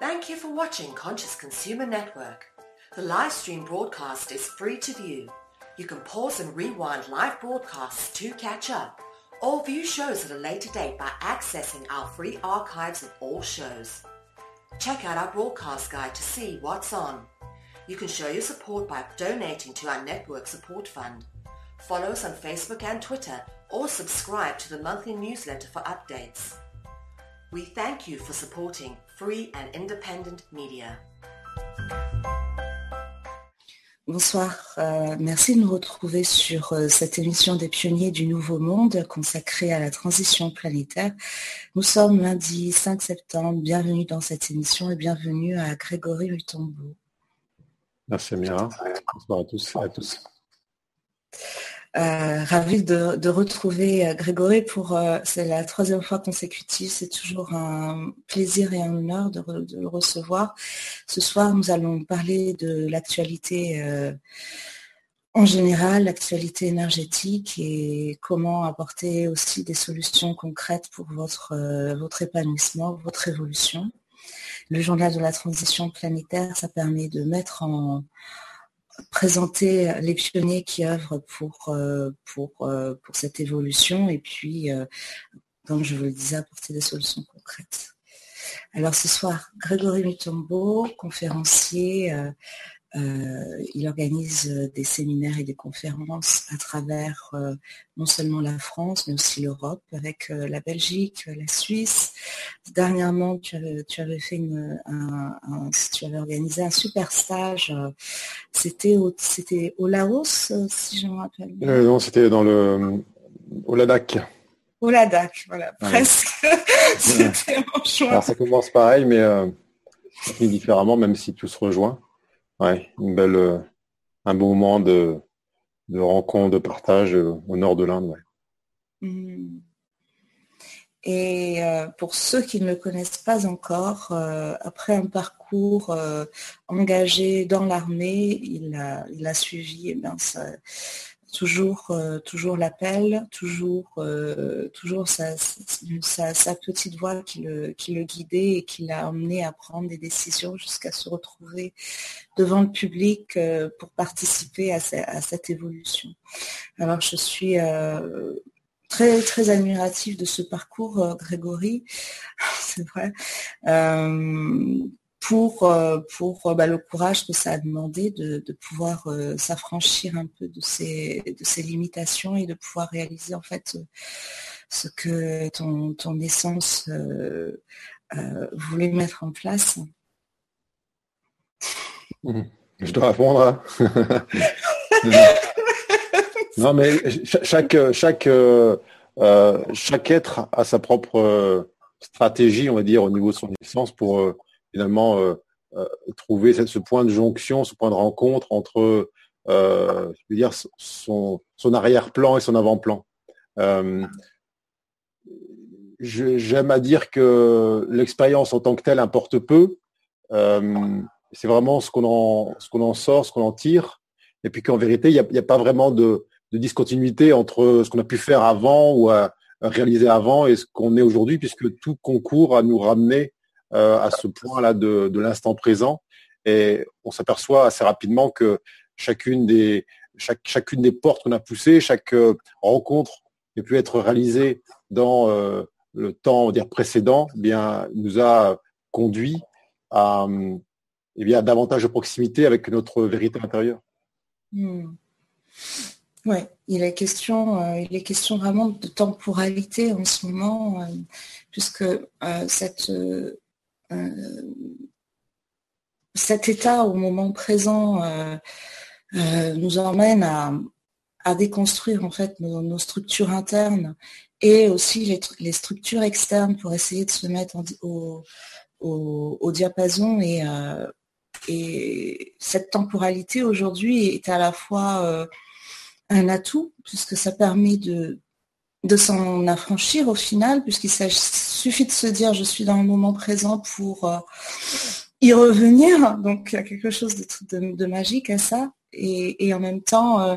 Thank you for watching Conscious Consumer Network. The live stream broadcast is free to view. You can pause and rewind live broadcasts to catch up or view shows at a later date by accessing our free archives of all shows. Check out our broadcast guide to see what's on. You can show your support by donating to our network support fund. Follow us on Facebook and Twitter or subscribe to the monthly newsletter for updates. We thank you for supporting free and independent media. Bonsoir, euh, merci de nous retrouver sur euh, cette émission des pionniers du Nouveau Monde consacrée à la transition planétaire. Nous sommes lundi 5 septembre, bienvenue dans cette émission et bienvenue à Grégory Lutombo. Merci Amira, bonsoir à tous et à tous. Euh, ravi de, retrouver euh, Grégory pour euh, c'est la troisième fois consécutive. C'est toujours un plaisir et un honneur de, le recevoir. Ce soir, nous allons parler de l'actualité en général, l'actualité énergétique et comment apporter aussi des solutions concrètes pour votre, votre épanouissement, votre évolution. Le journal de la transition planétaire, ça permet de mettre en, présenter les pionniers qui œuvrent pour, euh, pour, euh, pour cette évolution et puis, euh, comme je vous le disais, apporter des solutions concrètes. Alors ce soir, Grégory Mutombo, conférencier, euh, il organise euh, des séminaires et des conférences à travers euh, non seulement la France, mais aussi l'Europe, avec la Belgique, la Suisse. Dernièrement, tu avais, fait un, tu avais organisé un super stage. C'était au, c'était au Laos, si je me rappelle. non, c'était dans le au Ladakh. Au Ladakh, voilà, presque. c'était en Alors ça commence pareil, mais différemment, même si tout se rejoint. Ouais, une belle, euh, un bon moment de, rencontre, de partage euh, au nord de l'Inde. Mmh. Et euh, pour ceux qui ne le connaissent pas encore, après un parcours engagé dans l'armée, il a, suivi eh bien, toujours, euh, toujours l'appel, toujours, euh, toujours sa, petite voix qui le, guidait et qui l'a emmené à prendre des décisions jusqu'à se retrouver devant le public euh, pour participer à, cette évolution. Alors je suis très très admiratif de ce parcours, Grégory, c'est vrai pour, euh, pour euh, bah, le courage que ça a demandé de, pouvoir euh, s'affranchir un peu de ces, de limitations et de pouvoir réaliser en fait ce que ton, ton essence voulait mettre en place. Mmh. Je dois répondre. Hein. non, mais chaque, chaque, chaque être a sa propre stratégie, on va dire, au niveau de son essence pour finalement euh, euh, trouver ce point de jonction, ce point de rencontre entre euh, je veux dire, son, son arrière-plan et son avant-plan. J'aime à dire que l'expérience en tant que telle importe peu. c'est vraiment ce qu'on en, qu'on en sort, ce qu'on en tire. Et puis qu'en vérité, il n'y a, a, pas vraiment de, de, discontinuité entre ce qu'on a pu faire avant ou à, réaliser avant et ce qu'on est aujourd'hui, puisque tout concourt à nous ramener euh, à ce point-là de, l'instant présent. Et on s'aperçoit assez rapidement que chacune des, chacune des portes qu'on a poussées, chaque euh, rencontre qui a pu être réalisée dans euh, le temps dire, précédent, eh bien, nous a conduit à, eh bien, davantage de proximité avec notre vérité intérieure. Hmm. Oui, il est question, il est question vraiment de temporalité en ce moment, puisque cette cet état au moment présent euh, euh, nous emmène à, déconstruire en fait nos, structures internes et aussi les, structures externes pour essayer de se mettre au, diapason. Et, cette temporalité aujourd'hui est à la fois un atout puisque ça permet de, de s'en affranchir au final, puisqu'il suffit de se dire je suis dans le moment présent pour euh, y revenir. Donc il y a quelque chose de, magique à ça. Et, en même temps, euh,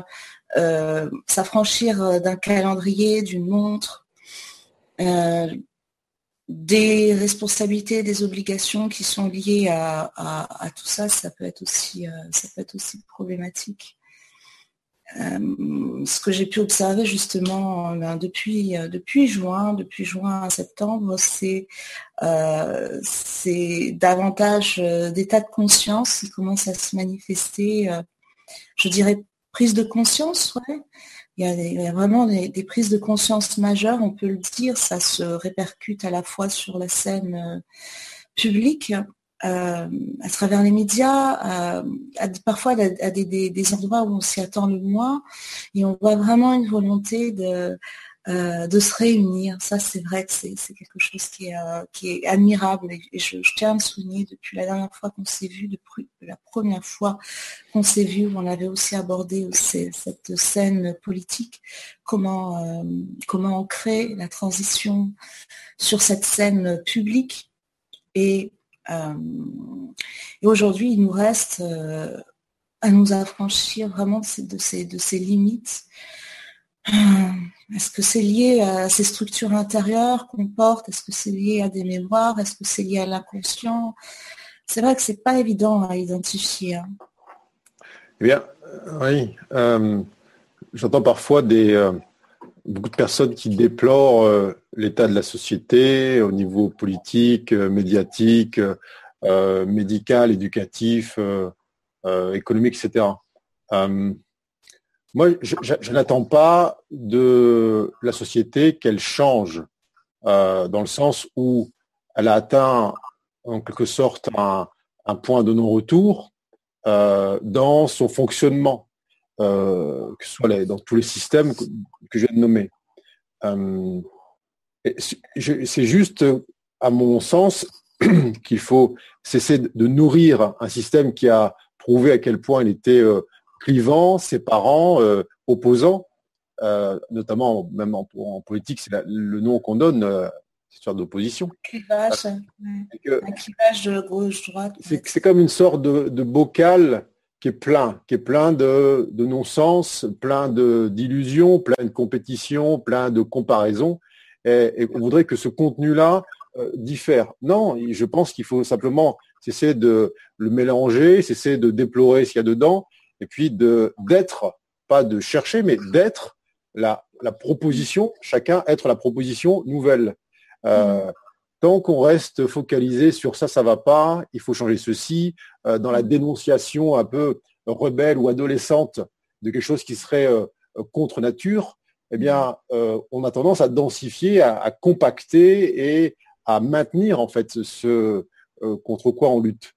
euh, s'affranchir d'un calendrier, d'une montre, des responsabilités, des obligations qui sont liées à, tout ça, ça peut être aussi, ça peut être aussi problématique. Ce que j'ai pu observer justement ben, depuis, depuis juin, depuis juin à septembre, c'est davantage d'état de conscience qui commence à se manifester, je dirais prise de conscience, ouais, il y, a, vraiment des, prises de conscience majeures, on peut le dire, ça se répercute à la fois sur la scène euh, publique, euh, à travers les médias, euh, parfois à, des, endroits où on s'y attend le moins, et on voit vraiment une volonté de, euh, de se réunir. Ça, c'est vrai que c'est quelque chose qui est, euh, qui est admirable. Et, je, tiens à me souvenir, depuis la dernière fois qu'on s'est vu, depuis la première fois qu'on s'est vu, on avait aussi abordé cette scène politique, comment, euh, comment on crée la transition sur cette scène publique. Et, et aujourd'hui, il nous reste à nous affranchir vraiment de ces, limites. Est-ce que c'est lié à ces structures intérieures qu'on porte? Est-ce que c'est lié à des mémoires? Est-ce que c'est lié à l'inconscient C'est vrai que c'est pas évident à identifier. Hein. Eh bien, euh, oui. Euh, j'entends parfois des, euh, beaucoup de personnes qui déplorent l'état de la société au niveau politique, médiatique, médical, éducatif, économique, etc. Moi, je, n'attends pas de la société qu'elle change euh, dans le sens où elle a atteint en quelque sorte un, point de non-retour euh, dans son fonctionnement, euh, que ce soit dans tous les systèmes que, je viens de nommer. C'est juste, à mon sens, qu'il faut cesser de nourrir un système qui a prouvé à quel point il était clivant, séparant, euh, opposant, euh, notamment même en, politique, c'est le nom qu'on donne, euh, histoire d'opposition. Clivage, un clivage de gauche-droite. C'est comme une sorte de, bocal qui est plein, qui est plein de, non-sens, plein d'illusions, plein de compétitions, plein de comparaisons. Et, on voudrait que ce contenu-là diffère. Non, je pense qu'il faut simplement cesser de le mélanger, cesser de déplorer ce qu'il y a dedans et puis d'être, pas de chercher, mais d'être la, proposition, chacun être la proposition nouvelle. Euh. Tant qu'on reste focalisé sur ça, ça va pas, il faut changer ceci, euh, dans la dénonciation un peu rebelle ou adolescente de quelque chose qui serait euh, contre nature, eh bien, on a tendance à densifier, à, compacter et à maintenir en fait ce contre quoi on lutte.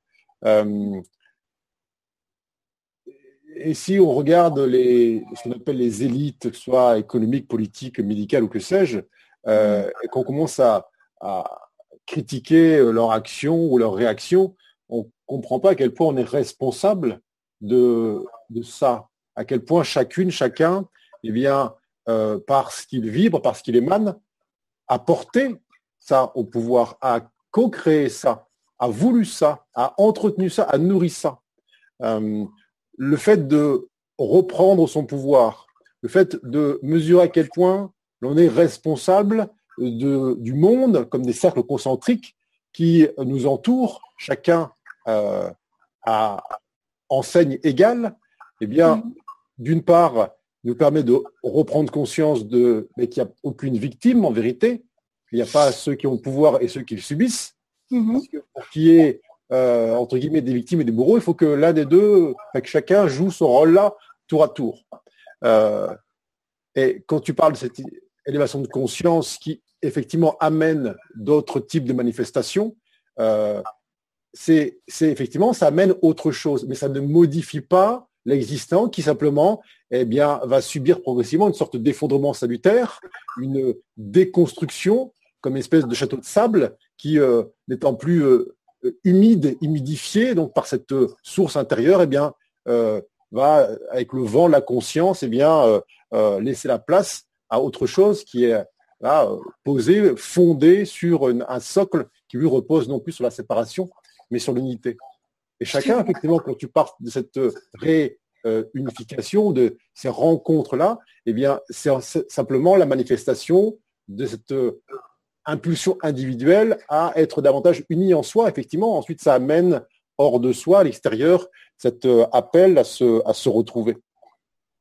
Et si on regarde les, ce qu'on appelle les élites, que soit économiques, politiques, médicales ou que sais-je, euh, et qu'on commence à, critiquer leur action ou leur réaction, on ne comprend pas à quel point on est responsable de, ça, à quel point chacune, chacun, eh bien, euh, parce qu'il vibre, parce qu'il émane, a porté ça au pouvoir, a co-créé ça, a voulu ça, a entretenu ça, a nourri ça. Euh, le fait de reprendre son pouvoir, le fait de mesurer à quel point l'on est responsable du monde comme des cercles concentriques qui nous entourent, chacun euh, à enseigne égale, eh bien, mm-hmm. d'une part, nous permet de reprendre conscience de mais qu'il n'y a aucune victime en vérité, qu'il n'y a pas ceux qui ont le pouvoir et ceux qui le subissent. Mm-hmm. Parce que pour qu'il y ait euh, entre guillemets des victimes et des bourreaux, il faut que l'un des deux, que chacun joue son rôle-là tour à tour. Euh, et quand tu parles de cette élévation de conscience qui effectivement amène d'autres types de manifestations, euh, c'est effectivement ça amène autre chose, mais ça ne modifie pas l'existant qui simplement eh bien, va subir progressivement une sorte d'effondrement salutaire, une déconstruction comme espèce de château de sable qui, n'étant plus euh, humide, humidifié, donc par cette euh, source intérieure, eh bien, euh, va, avec le vent, la conscience, eh bien, laisser la place à autre chose qui est là, posée, fondée sur un socle qui lui repose non plus sur la séparation, mais sur l'unité. Et chacun, effectivement, quand tu parles de cette réunification, de ces rencontres-là, eh bien, c'est simplement la manifestation de cette impulsion individuelle à être davantage unis en soi. Effectivement, ensuite, ça amène hors de soi, à l'extérieur, cet euh, appel à se, à se retrouver.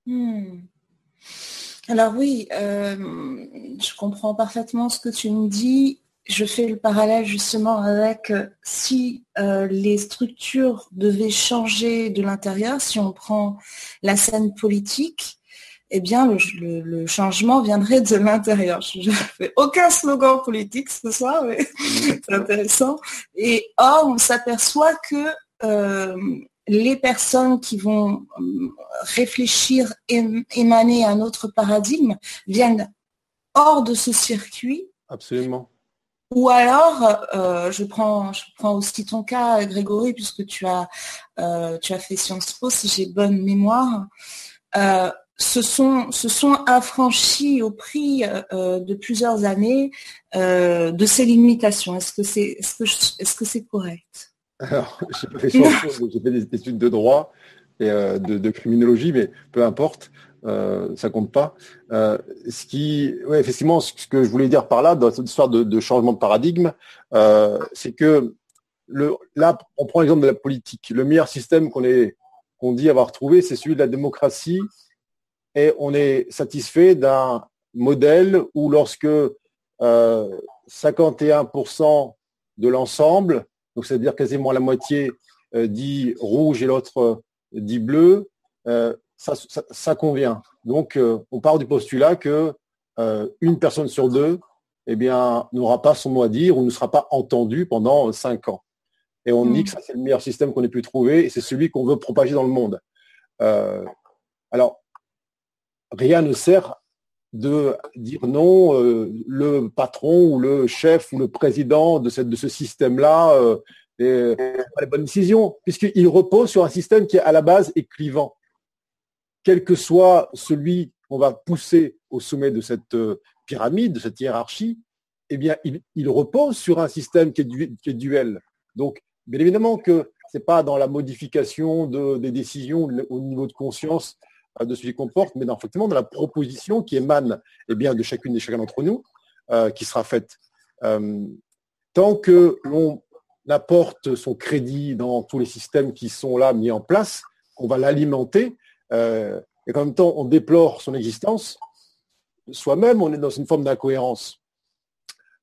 Hmm. Alors oui, euh, je comprends parfaitement ce que tu me dis. Je fais le parallèle justement avec euh, si les structures devaient changer de l'intérieur, si on prend la scène politique, eh bien, le, changement viendrait de l'intérieur. Je ne fais aucun slogan politique ce soir, mais c'est intéressant. Et or, on s'aperçoit que euh, les personnes qui vont euh, réfléchir, émaner un autre paradigme, viennent hors de ce circuit. Absolument. Ou alors, euh, je, prends, je prends aussi ton cas, Grégory, puisque tu as, tu as fait Sciences Po, si j'ai bonne mémoire. Se sont, se sont affranchis au prix euh, de plusieurs années euh, de ces limitations. Est-ce que c'est est-ce que est-ce que c'est correct? Alors, j'ai fait, des études de droit et euh, de, criminologie, mais peu importe, ça compte pas. ce qui, ouais, effectivement, ce que je voulais dire par là, dans cette histoire de, changement de paradigme, c'est que le, là, on prend l'exemple de la politique. Le meilleur système qu'on qu'on dit avoir trouvé, c'est celui de la démocratie et on est satisfait d'un modèle où lorsque 51% euh, de l'ensemble, donc c'est-à-dire quasiment la moitié euh, dit rouge et l'autre euh, dit bleu, ça, convient. Donc on part du postulat que une personne sur deux eh bien, n'aura pas son mot à dire ou ne sera pas entendu pendant cinq ans. Et on dit hmm. que ça, c'est le meilleur système qu'on ait pu trouver et c'est celui qu'on veut propager dans le monde. alors, rien ne sert de dire non, euh, le patron ou le chef ou le président de, cette, de ce système-là euh, pas les bonnes décisions, puisqu'il repose sur un système qui, à la base, est clivant. Quel que soit celui qu'on va pousser au sommet de cette euh, pyramide, de cette hiérarchie, eh bien, il, repose sur un système qui est, qui est duel. Donc, bien évidemment que ce n'est pas dans la modification de, des décisions au niveau de conscience de ce qu'il comporte, mais dans, dans la proposition qui émane eh bien, de chacune et chacun d'entre nous, euh, qui sera faite. Euh, tant que l'on apporte son crédit dans tous les systèmes qui sont là mis en place, on va l'alimenter, euh, et en même temps on déplore son existence, soi-même on est dans une forme d'incohérence.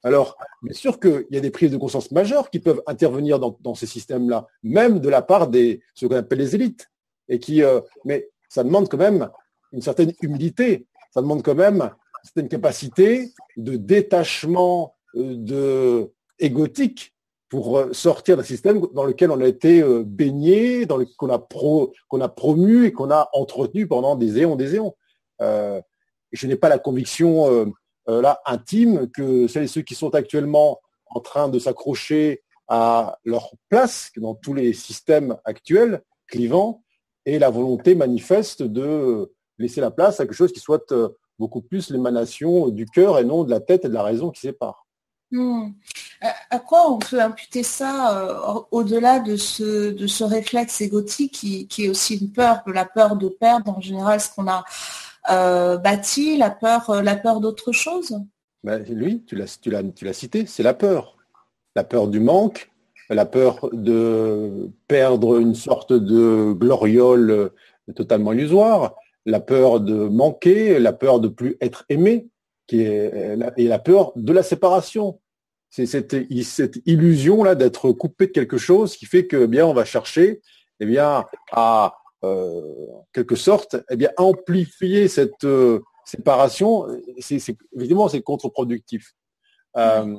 Alors, bien sûr qu'il y a des prises de conscience majeures qui peuvent intervenir dans, ces systèmes-là, même de la part des ce qu'on appelle les élites, et qui, mais ça demande quand même une certaine humilité, ça demande quand même une certaine capacité de détachement euh, de égotique pour euh, sortir d'un système dans lequel on a été euh, baigné, dans qu'on a, qu'on a promu et qu'on a entretenu pendant des éons, des éons. je n'ai pas la conviction là intime que celles et ceux qui sont actuellement en train de s'accrocher à leur place dans tous les systèmes actuels clivants et la volonté manifeste de laisser la place à quelque chose qui soit euh, beaucoup plus l'émanation du cœur et non de la tête et de la raison qui sépare. Hmm. À quoi on peut imputer ça euh, au-delà de ce, réflexe égotique qui, est aussi une peur, la peur de perdre en général ce qu'on a euh, bâti, la peur, d'autre chose? Ben, Oui, tu l'as cité, c'est la peur. La peur du manque, la peur de perdre une sorte de gloriole totalement illusoire, la peur de manquer, la peur de plus être aimé, est, et la peur de la séparation. C'est cette, illusion là d'être coupé de quelque chose qui fait que eh bien on va chercher eh bien à euh, quelque sorte eh bien amplifier cette euh, séparation. C'est, évidemment c'est contre-productif. Euh,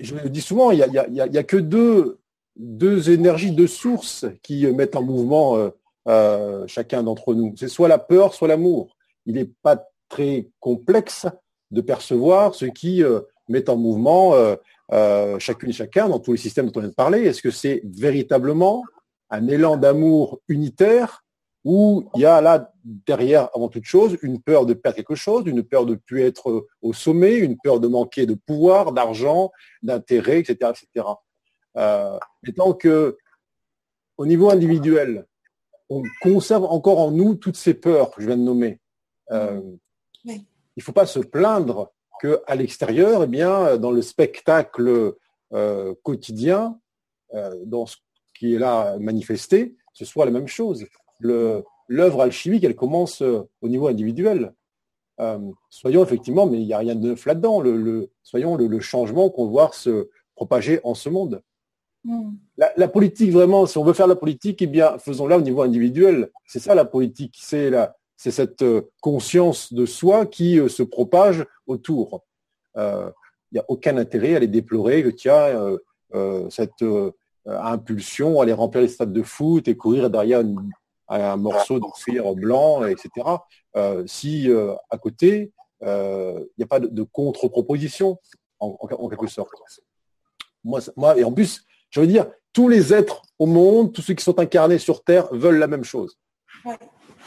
je le dis souvent, il n'y a, que deux, deux énergies, deux sources qui mettent en mouvement euh, euh, chacun d'entre nous. C'est soit la peur, soit l'amour. Il n'est pas complexe de percevoir ce qui euh, met en mouvement chacune et chacun dans tous les systèmes dont on vient de parler. Est-ce que c'est véritablement un élan d'amour unitaire où il y a là derrière, avant toute chose, une peur de perdre quelque chose, une peur de ne plus être au sommet, une peur de manquer de pouvoir, d'argent, d'intérêt, etc. etc. Euh, et tant que, au niveau individuel, on conserve encore en nous toutes ces peurs que je viens de nommer, euh, il ne faut pas se plaindre qu'à l'extérieur, eh bien, dans le spectacle quotidien, dans ce qui est là manifesté, ce soit la même chose. L'œuvre alchimique, elle commence au niveau individuel. soyons effectivement, mais il n'y a rien de neuf là-dedans. Le, soyons le, changement qu'on voit se propager en ce monde. Hmm. La, politique, vraiment, si on veut faire la politique, eh bien, faisons-la au niveau individuel. C'est ça la politique, c'est c'est cette euh, conscience de soi qui euh, se propage autour. Euh, il n'y a aucun intérêt à les déplorer que tu as cette impulsion à aller remplir les stades de foot et courir derrière un morceau de cuir blanc, etc. si à côté, il n'y a pas de, contre-proposition, en, quelque sorte. Moi, moi, et en plus, je veux dire, tous les êtres au monde, tous ceux qui sont incarnés sur Terre veulent la même chose.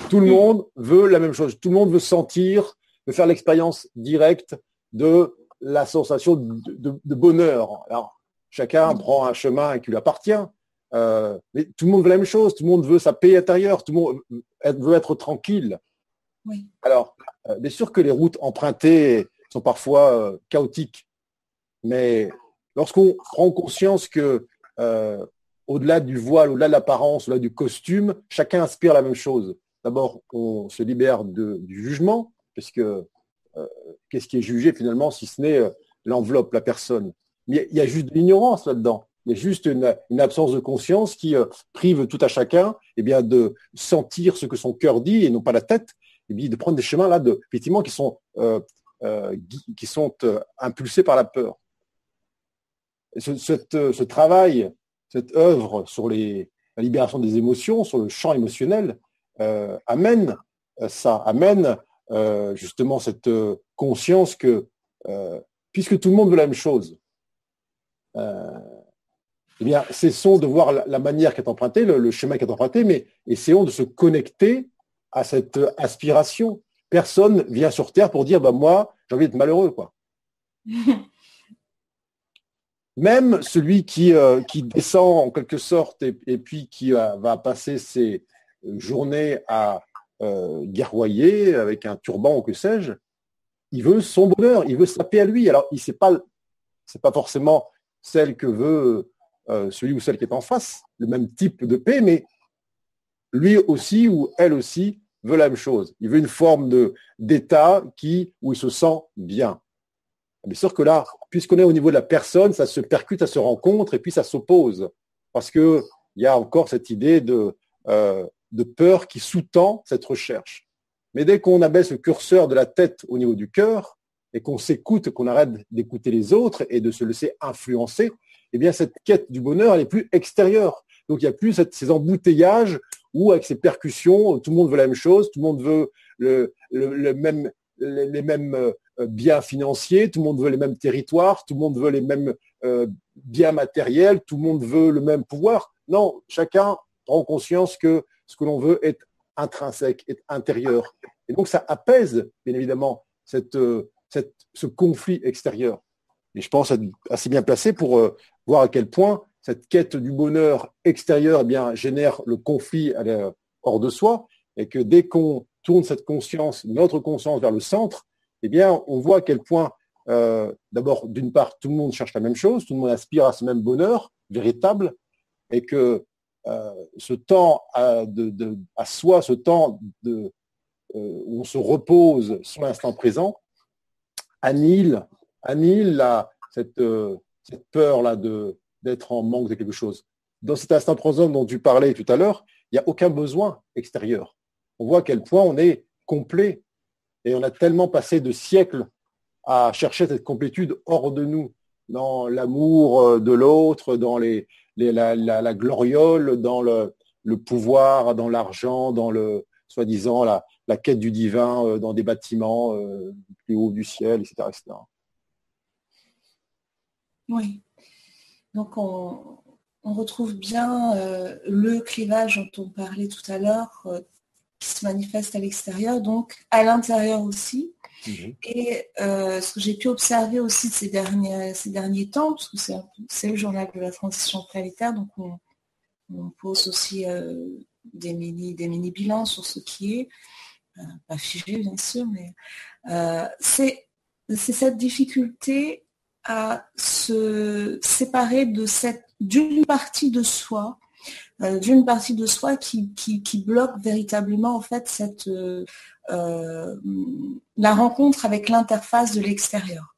Tout le monde veut la même chose. Tout le monde veut sentir, veut faire l'expérience directe de la sensation de, bonheur. Alors, chacun prend un chemin qui lui appartient. Euh, mais tout le monde veut la même chose. Tout le monde veut sa paix intérieure. Tout le monde veut être tranquille. Alors, euh, bien sûr que les routes empruntées sont parfois euh, chaotiques. Mais lorsqu'on prend conscience que au-delà du voile, au-delà de l'apparence, au-delà du costume, chacun inspire la même chose. D'abord, on se libère du jugement, parce que euh, qu'est-ce qui est jugé finalement si ce n'est euh, l'enveloppe, la personne Mais il y a juste de l'ignorance là-dedans. Il y a juste une, absence de conscience qui prive tout à chacun eh bien, de sentir ce que son cœur dit et non pas la tête, et bien de prendre des chemins là, effectivement, qui sont, qui sont impulsés par la peur ce, ce, travail, cette œuvre sur la libération des émotions, sur le champ émotionnel, euh, amène euh, ça, amène euh, justement cette conscience que, puisque tout le monde veut la même chose, eh bien, cessons de voir la, manière qui est empruntée, le, schéma qui est emprunté, mais essayons de se connecter à cette aspiration. Personne vient sur Terre pour dire, bah, moi, j'ai envie d'être malheureux, quoi. même celui qui, euh, qui descend en quelque sorte et, puis qui va passer ses journées à euh, guerroyer avec un turban ou que sais-je, il veut son bonheur, il veut sa paix à lui. Alors, il sait pas, c'est pas forcément celle que veut euh, celui ou celle qui est en face, le même type de paix, mais lui aussi ou elle aussi veut la même chose. Il veut une forme d'état qui où il se sent bien. Bien sûr que là, puisqu'on est au niveau de la personne, ça se percute, ça se rencontre et puis ça s'oppose. Parce qu'il y a encore cette idée de, euh, de peur qui sous-tend cette recherche. Mais dès qu'on abaisse le curseur de la tête au niveau du cœur et qu'on s'écoute, qu'on arrête d'écouter les autres et de se laisser influencer, eh bien cette quête du bonheur, elle est plus extérieure. Donc il n'y a plus ces embouteillages où avec ces percussions, tout le monde veut la même chose, tout le monde veut le, même, les, mêmes euh, biens financiers, tout le monde veut les mêmes territoires, tout le monde veut les mêmes euh, biens matériels, tout le monde veut le même pouvoir. Non, chacun prend conscience que ce que l'on veut est intrinsèque, est intérieur. Et donc ça apaise, bien évidemment, cette, euh, ce conflit extérieur. Et je pense être assez bien placé pour voir à quel point cette quête du bonheur extérieur eh bien, génère le conflit hors de soi, et que dès qu'on tourne cette conscience, notre conscience vers le centre, eh bien, on voit à quel point, euh, d'abord, d'une part, tout le monde cherche la même chose, tout le monde aspire à ce même bonheur véritable, et que euh, ce temps à, soi, ce temps euh, où on se repose sur l'instant présent, annihile, annihile la, cette, peur-là d'être en manque de quelque chose. Dans cet instant présent dont tu parlais tout à l'heure, il n'y a aucun besoin extérieur on voit à quel point on est complet. Et on a tellement passé de siècles à chercher cette complétude hors de nous, dans l'amour euh, de l'autre, dans les, la, gloriole, dans le, pouvoir, dans l'argent, dans le soi-disant la, quête du divin, euh, dans des bâtiments euh, plus haut du ciel, etc. Oui. Donc on, retrouve bien le clivage dont on parlait tout à l'heure, qui se manifeste à l'extérieur, donc à l'intérieur aussi. Mhm. Et euh, ce que j'ai pu observer aussi ces derniers, ces derniers temps, parce que c'est le journal de la transition planétaire, donc on, pose aussi euh, des mini des mini bilans sur ce qui est, euh, pas figé bien sûr, mais c'est cette difficulté à se séparer de cette d'une partie de soi, d'une partie de soi qui, qui, bloque véritablement en fait cette la rencontre avec l'interface de l'extérieur.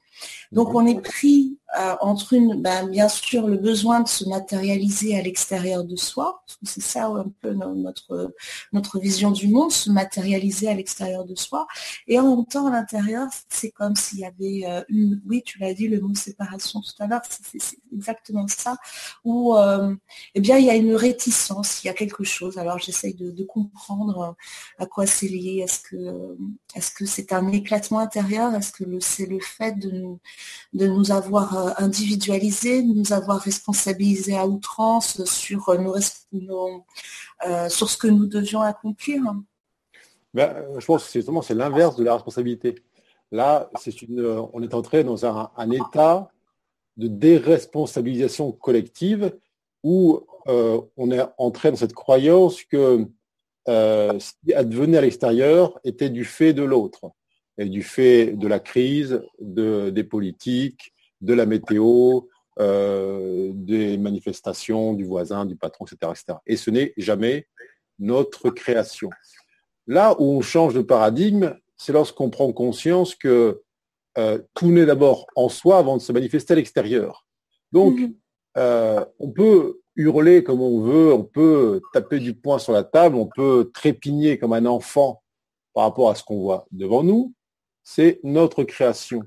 Donc on est pris euh, entre une, ben, bien sûr, le besoin de se matérialiser à l'extérieur de soi, c'est ça un peu notre, notre vision du monde, se matérialiser à l'extérieur de soi, et en même temps à l'intérieur, c'est comme s'il y avait euh, une, oui, tu l'as dit, le mot séparation tout à l'heure, c'est exactement ça, où euh, eh bien il y a une réticence, il y a quelque chose. Alors j'essaye de, comprendre à quoi c'est lié. Est-ce que est-ce que c'est un éclatement intérieur? Est-ce que c'est le fait de de nous avoir euh, individualisé, nous avoir responsabilisé à outrance sur, euh, euh, sur ce que nous devions accomplir ben, Je pense que c'est c'est l'inverse de la responsabilité. Là, une, on est entré dans un, état de déresponsabilisation collective où on est entré dans cette croyance que ce qui advenait à l'extérieur était du fait de l'autre et du fait de la crise, de, des politiques, de la météo, euh, des manifestations du voisin, du patron, etc. etc. Et ce n'est jamais notre création. Là où on change de paradigme, c'est lorsqu'on prend conscience que euh, tout naît d'abord en soi avant de se manifester à l'extérieur. Donc, mhm. euh, on peut hurler comme on veut, on peut taper du poing sur la table, on peut trépigner comme un enfant par rapport à ce qu'on voit devant nous. C'est notre création.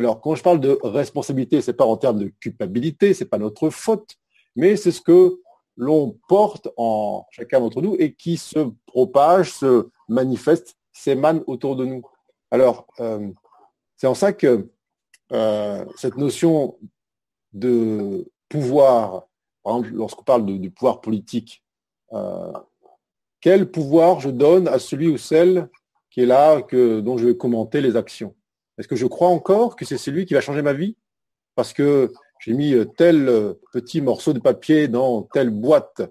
Alors, quand je parle de responsabilité, ce n'est pas en termes de culpabilité, ce n'est pas notre faute, mais c'est ce que l'on porte en chacun d'entre nous et qui se propage, se manifeste, s'émane autour de nous. Alors, euh, c'est en ça que euh, cette notion de pouvoir, par exemple, lorsqu'on parle du pouvoir politique, euh, quel pouvoir je donne à celui ou celle qui est là, que, dont je vais commenter les actions? Est-ce que je crois encore que c'est celui qui va changer ma vie Parce que j'ai mis euh, tel euh, petit morceau de papier dans telle boîte,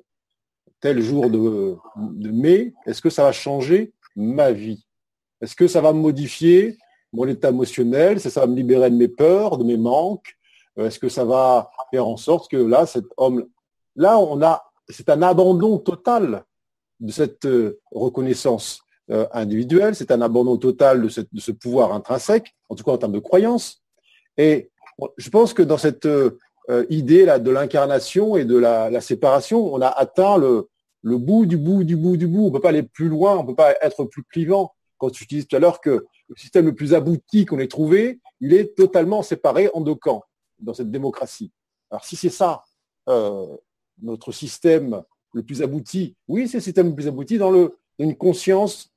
tel jour de, mai, est-ce que ça va changer ma vie Est-ce que ça va modifier mon état émotionnel? Est-ce que ça va me libérer de mes peurs, de mes manques? Euh, Est-ce que ça va faire en sorte que là, cet homme, là, on a, c'est un abandon total de cette reconnaissance. Euh, individuel, c'est un abandon total de, ce pouvoir intrinsèque, en tout cas en termes de croyance. Et je pense que dans cette euh, idée là de l'incarnation et de la, séparation, on a atteint le, bout du bout du bout du bout. On ne peut pas aller plus loin, on ne peut pas être plus clivant. Quand tu disais tout à l'heure que le système le plus abouti qu'on ait trouvé, il est totalement séparé en deux camps dans cette démocratie. Alors si c'est ça, euh, notre système le plus abouti, oui, c'est le système le plus abouti dans une conscience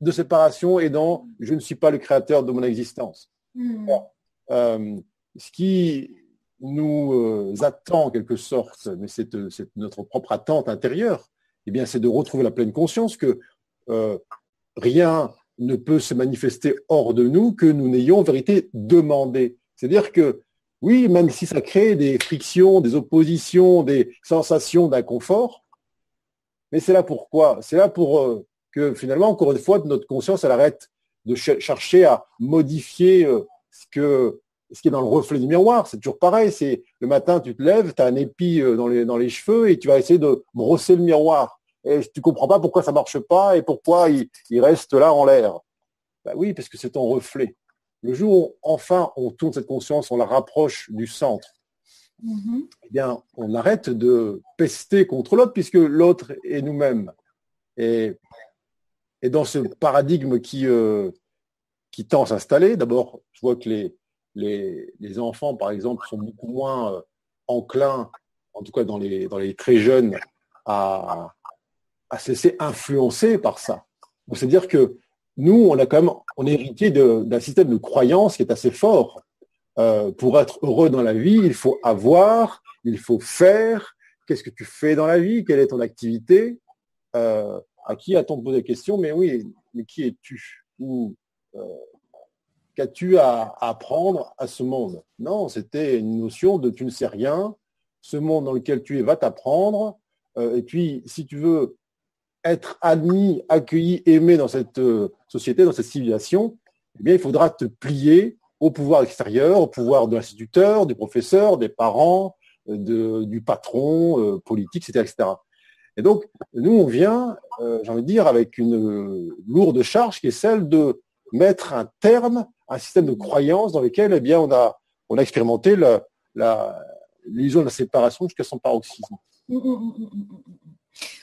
de séparation et dans je ne suis pas le créateur de mon existence. Hmm. Euh, ce qui nous euh, attend en quelque sorte, mais c'est notre propre attente intérieure, eh bien, c'est de retrouver la pleine conscience que euh, rien ne peut se manifester hors de nous que nous n'ayons en vérité demandé. C'est-à-dire que oui, même si ça crée des frictions, des oppositions, des sensations d'inconfort, mais c'est là pourquoi? C'est là pour que finalement, encore une fois, notre conscience, elle arrête de chercher à modifier euh, ce, que, ce qui est dans le reflet du miroir. C'est toujours pareil. C'est le matin, tu te lèves, tu as un épi euh, dans les, dans les cheveux et tu vas essayer de brosser le miroir. Et tu comprends pas pourquoi ça marche pas et pourquoi il, reste là en l'air. Ben oui, parce que c'est ton reflet. Le jour où enfin on tourne cette conscience, on la rapproche du centre, mm-hmm. eh bien, on arrête de pester contre l'autre puisque l'autre est nous-mêmes. Et et dans ce paradigme qui, euh, qui tend à s'installer, d'abord, je vois que les, les, enfants, par exemple, sont beaucoup moins euh, enclins, en tout cas dans les, dans les très jeunes, à, à se laisser influencer par ça. c'est-à-dire que nous, on a quand même, on d'un système de croyance qui est assez fort. Euh, pour être heureux dans la vie, il faut avoir, il faut faire. Qu'est-ce que tu fais dans la vie? Quelle est ton activité? À qui a-t-on posé la question Mais oui, mais qui es-tu Ou euh, qu'as-tu à, apprendre à ce monde Non, c'était une notion de tu ne sais rien. Ce monde dans lequel tu es va t'apprendre. Euh, et puis, si tu veux être admis, accueilli, aimé dans cette euh, société, dans cette civilisation, eh bien, il faudra te plier au pouvoir extérieur, au pouvoir de l'instituteur, du professeur, des parents, du patron politique, etc., etc. Et donc, nous, on vient, j'ai envie de dire, avec une lourde charge qui est celle de mettre un terme à un système de croyances dans lequel eh bien, on, a, on a expérimenté l'illusion de la séparation jusqu'à son paroxysme. Mmh, mmh, mmh,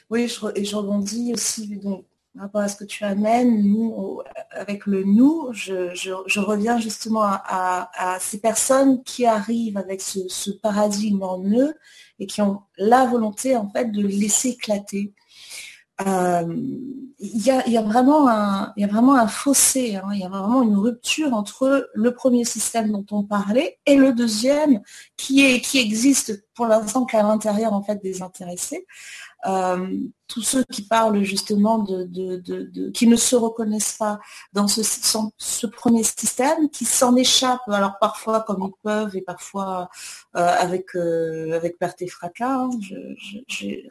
oui, et je rebondis aussi donc, par rapport à ce que tu amènes, nous, avec le nous, je, reviens justement à, ces personnes qui arrivent avec ce, paradigme en eux et qui ont la volonté en fait de laisser éclater. Euh, il y, a, vraiment un, fossé, hein. il y a vraiment une rupture entre le premier système dont on parlait et le deuxième qui existe pour l'instant qu'à l'intérieur en fait des intéressés. Euh, tous ceux qui parlent justement de, qui ne se reconnaissent pas dans ce, ce premier système, qui s'en échappent, alors parfois comme ils peuvent et parfois euh, avec, euh, avec perte et fracas. Hein. J'ai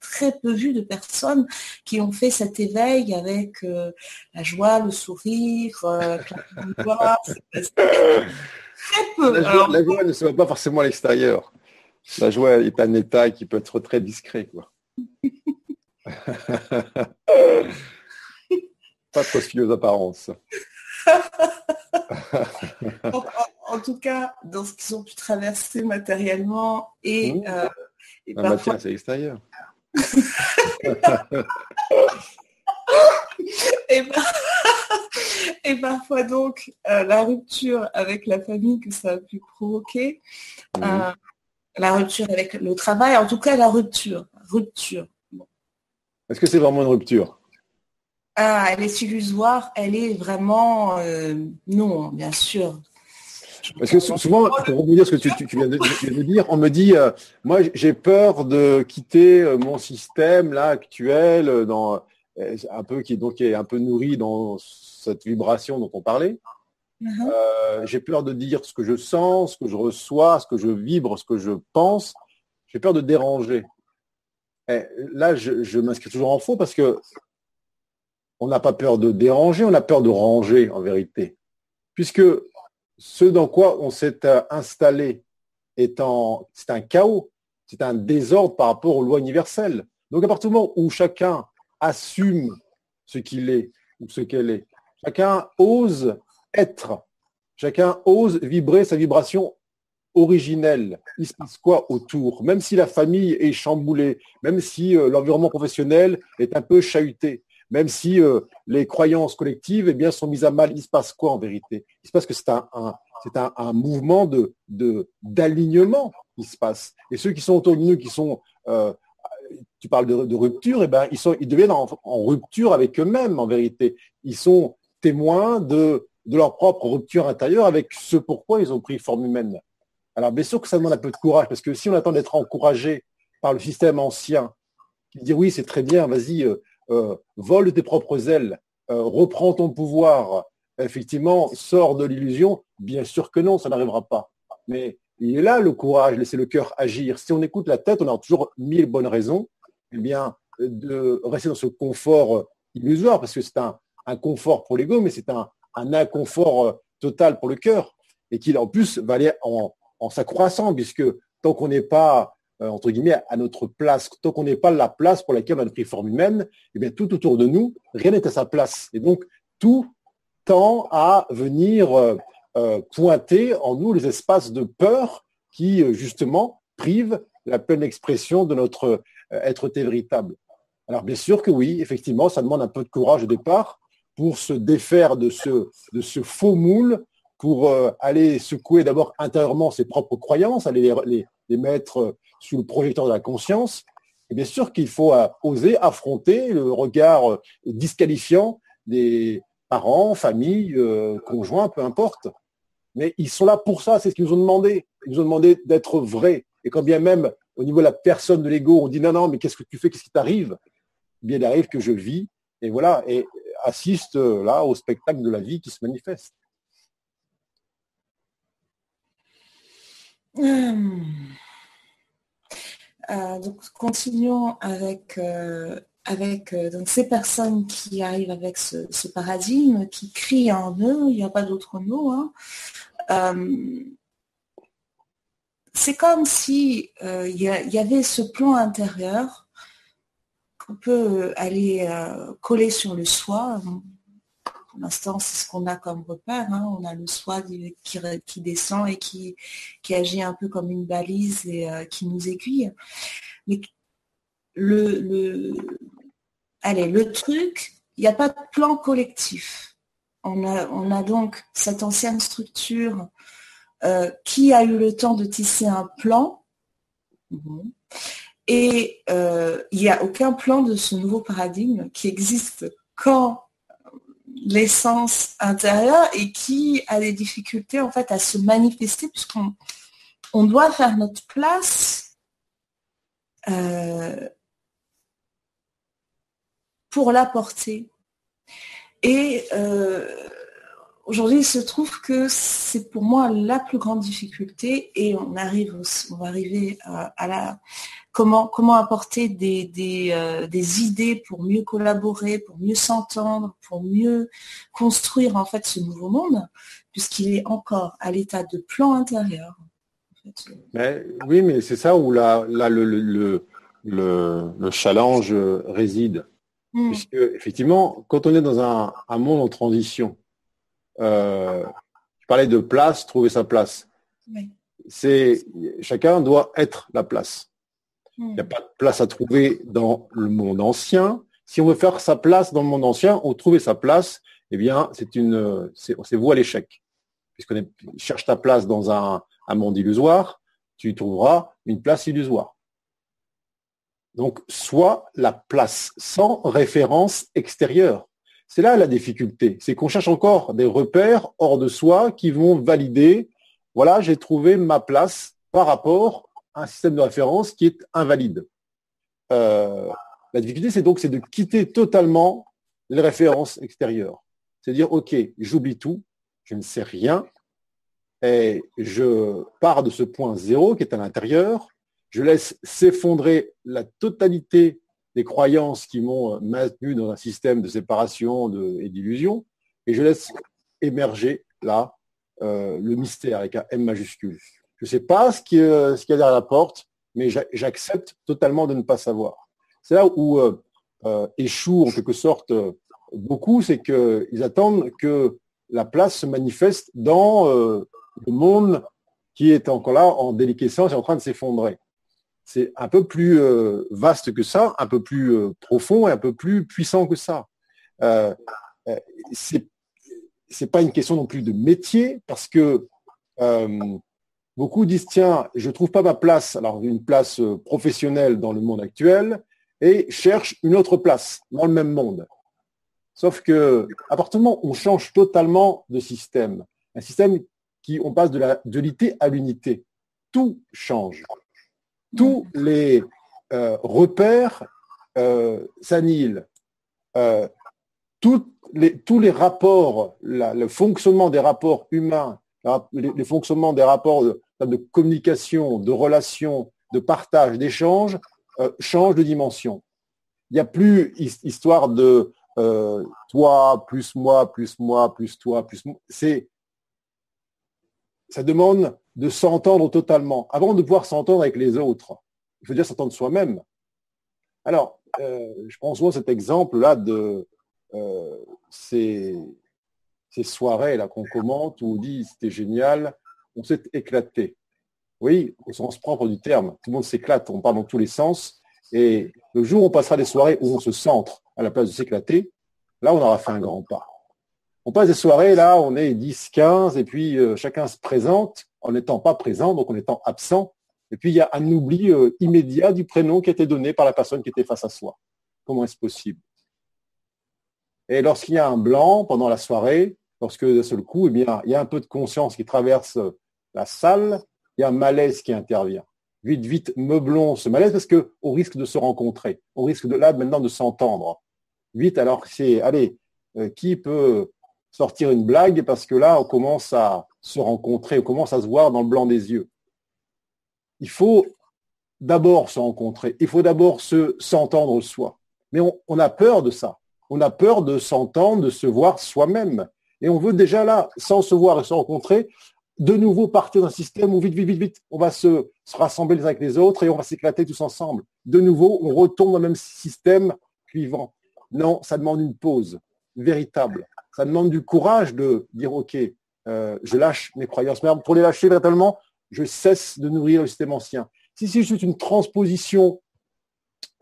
très peu vu de personnes qui ont fait cet éveil avec la joie, le sourire, très peu. La joie, ne se voit pas forcément à l'extérieur. La joie est un état qui peut être très discret, quoi. Pas trop aux apparences. en, tout cas, dans ce qu'ils ont pu traverser matériellement et, mmh. euh, La matière, c'est l'extérieur. et, parfois donc euh, la rupture avec la famille que ça a pu provoquer, mmh. euh, la rupture avec le travail, en tout cas la rupture, rupture. Est-ce que c'est vraiment une rupture? Ah, Elle est illusoire, elle est vraiment euh, non, bien sûr. Parce que souvent, pour rebondir ce que tu, viens, de, dire, on me dit, euh, moi j'ai peur de quitter euh, mon système là actuel, dans, un peu qui donc est un peu nourri dans cette vibration dont on parlait. Uh-huh. j'ai peur de dire ce que je sens, ce que je reçois, ce que je vibre, ce que je pense. J'ai peur de déranger. Eh, là, je, m'inscris toujours en faux parce que on n'a pas peur de déranger, on a peur de ranger en vérité. Puisque ce dans quoi on s'est euh, installé est c'est un chaos, c'est un désordre par rapport aux lois universelles. Donc à partir du moment où chacun assume ce qu'il est ou ce qu'elle est, chacun ose être, chacun ose vibrer sa vibration originel. Il se passe quoi autour? Même si la famille est chamboulée, même si euh, l'environnement professionnel est un peu chahuté, même si euh, les croyances collectives eh bien, sont mises à mal, il se passe quoi en vérité? Il se passe que c'est un, c'est un, mouvement de, d'alignement qui se passe. Et ceux qui sont autour de nous, qui sont, euh, tu parles de, rupture, eh ben, ils, sont, ils deviennent en, rupture avec eux-mêmes en vérité. Ils sont témoins de, de leur propre rupture intérieure avec ce pourquoi ils ont pris forme humaine. Alors bien sûr que ça demande un peu de courage, parce que si on attend d'être encouragé par le système ancien, qui dit oui, c'est très bien, vas-y, euh, euh, vole tes propres ailes, euh, reprends ton pouvoir, effectivement, sors de l'illusion, bien sûr que non, ça n'arrivera pas. Mais il est là le courage, laisser le cœur agir. Si on écoute la tête, on a toujours mille bonnes raisons, eh bien, de rester dans ce confort illusoire, parce que c'est un, confort pour l'ego, mais c'est un, un inconfort total pour le cœur, et qui en plus va aller en, s'accroissant, puisque tant qu'on n'est pas, euh, entre guillemets, à notre place, tant qu'on n'est pas la place pour laquelle on a pris forme humaine, eh bien, tout autour de nous, rien n'est à sa place. Et donc, tout tend à venir euh, euh, pointer en nous les espaces de peur qui, justement, privent la pleine expression de notre être véritable. Alors, bien sûr que oui, effectivement, ça demande un peu de courage au départ pour se défaire de ce, de ce faux moule pour euh, aller secouer d'abord intérieurement ses propres croyances, aller les, mettre euh, sous le projecteur de la conscience. Et bien sûr qu'il faut euh, oser affronter le regard disqualifiant des parents, familles, conjoints, peu importe. Mais ils sont là pour ça, c'est ce qu'ils nous ont demandé. Ils nous ont demandé d'être vrais. Et quand bien même, au niveau de la personne de l'ego, on dit non, non, mais qu'est-ce que tu fais, qu'est-ce qui t'arrive? Bien, il arrive que je vis, et voilà, assiste là au spectacle de la vie qui se manifeste. Hmm. Euh, donc, continuons avec, euh, avec donc ces personnes qui arrivent avec ce, paradigme, qui crient en eux, il n'y a pas d'autre mot. Hein, c'est comme si il y, avait ce plan intérieur qu'on peut aller coller sur le soi pour l'instant, c'est ce qu'on a comme repère. Hein. On a le soi qui, descend et qui, agit un peu comme une balise et euh, qui nous aiguille. Mais le, allez, le truc, il n'y a pas de plan collectif. On a, donc cette ancienne structure euh, qui a eu le temps de tisser un plan. Et euh, il n'y a aucun plan de ce nouveau paradigme qui existe quand l'essence intérieure et qui a des difficultés en fait à se manifester puisqu'on on doit faire notre place euh, pour l'apporter. Et euh, aujourd'hui, il se trouve que c'est pour moi la plus grande difficulté et on arrive, on va arriver à la, comment, apporter euh, des, idées pour mieux collaborer, pour mieux s'entendre, pour mieux construire en fait ce nouveau monde, puisqu'il est encore à l'état de plan intérieur. oui, mais c'est ça où là, le, challenge réside. Hmm. Puisque effectivement, quand on est dans un, monde en transition, euh, je parlais de place, trouver sa place. C'est chacun doit être la place. Il n'y a pas de place à trouver dans le monde ancien. Si on veut faire sa place dans le monde ancien, ou trouver sa place, eh bien, c'est une, c'est vous à l'échec. Puisqu'on cherche ta place dans un, monde illusoire, tu trouveras une place illusoire. Donc, soit la place sans référence extérieure. C'est là la difficulté. C'est qu'on cherche encore des repères hors de soi qui vont valider, voilà, j'ai trouvé ma place par rapport un système de référence qui est invalide. Euh, la difficulté, c'est donc de quitter totalement les références extérieures. C'est dire, OK, j'oublie tout, je ne sais rien, et je pars de ce point zéro qui est à l'intérieur, je laisse s'effondrer la totalité des croyances qui m'ont maintenu dans un système de séparation et d'illusion, et je laisse émerger là euh, le mystère avec un M majuscule. Je ne sais pas ce qu'il y a derrière la porte, mais j'accepte totalement de ne pas savoir. C'est là où euh, euh, échouent en quelque sorte euh, beaucoup, c'est qu'ils attendent que la place se manifeste dans le monde qui est encore là en déliquescence et en train de s'effondrer. C'est un peu plus vaste que ça, un peu plus profond et un peu plus puissant que ça. Euh, c'est pas une question non plus de métier parce que Beaucoup disent, tiens, je ne trouve pas ma place, alors une place euh, professionnelle dans le monde actuel, et cherchent une autre place dans le même monde. Sauf que, à partir du moment où on change totalement de système, un système qui, on passe de dualité à l'unité, tout change. Tous les euh, repères euh, s'annihilent. les, tous les rapports, le fonctionnement des rapports humains, les, fonctionnements des rapports de communication, de relation, de partage, d'échange, euh, change de dimension. Il n'y a plus histoire de euh, toi plus moi plus moi plus toi plus moi. C'est ça demande de s'entendre totalement. Avant de pouvoir s'entendre avec les autres, il faut déjà s'entendre soi-même. Alors, euh, je prends souvent cet exemple-là de ces, ces soirées là qu'on commente où on dit c'était génial, on s'est éclaté. Oui, au sens propre du terme. Tout le monde s'éclate, on parle dans tous les sens. Et le jour où on passera des soirées où on se centre à la place de s'éclater, là, on aura fait un grand pas. On passe des soirées, là, on est 10, 15, et puis euh, chacun se présente en n'étant pas présent, donc en étant absent. Et puis, il y a un oubli euh, immédiat du prénom qui a été donné par la personne qui était face à soi. Comment est-ce possible? Et lorsqu'il y a un blanc pendant la soirée, lorsque d'un seul coup, eh bien, il y a un peu de conscience qui traverse la salle, il y a un malaise qui intervient. Vite, vite, meublons ce malaise parce qu'on risque de se rencontrer. On risque de là maintenant de s'entendre. Vite, alors c'est, allez, euh, qui peut sortir une blague parce que là, on commence à se rencontrer, on commence à se voir dans le blanc des yeux. Il faut d'abord se rencontrer. Il faut d'abord se s'entendre soi. Mais on, a peur de ça. On a peur de s'entendre, de se voir soi-même. Et on veut déjà là, sans se voir et se rencontrer, de nouveau partir d'un système où vite, vite, vite, vite, on va se, rassembler les uns avec les autres et on va s'éclater tous ensemble. De nouveau, on retombe dans le même système clivant. Non, ça demande une pause véritable. Ça demande du courage de dire, OK, euh, je lâche mes croyances. Mais pour les lâcher véritablement, je cesse de nourrir le système ancien. Si c'est juste une transposition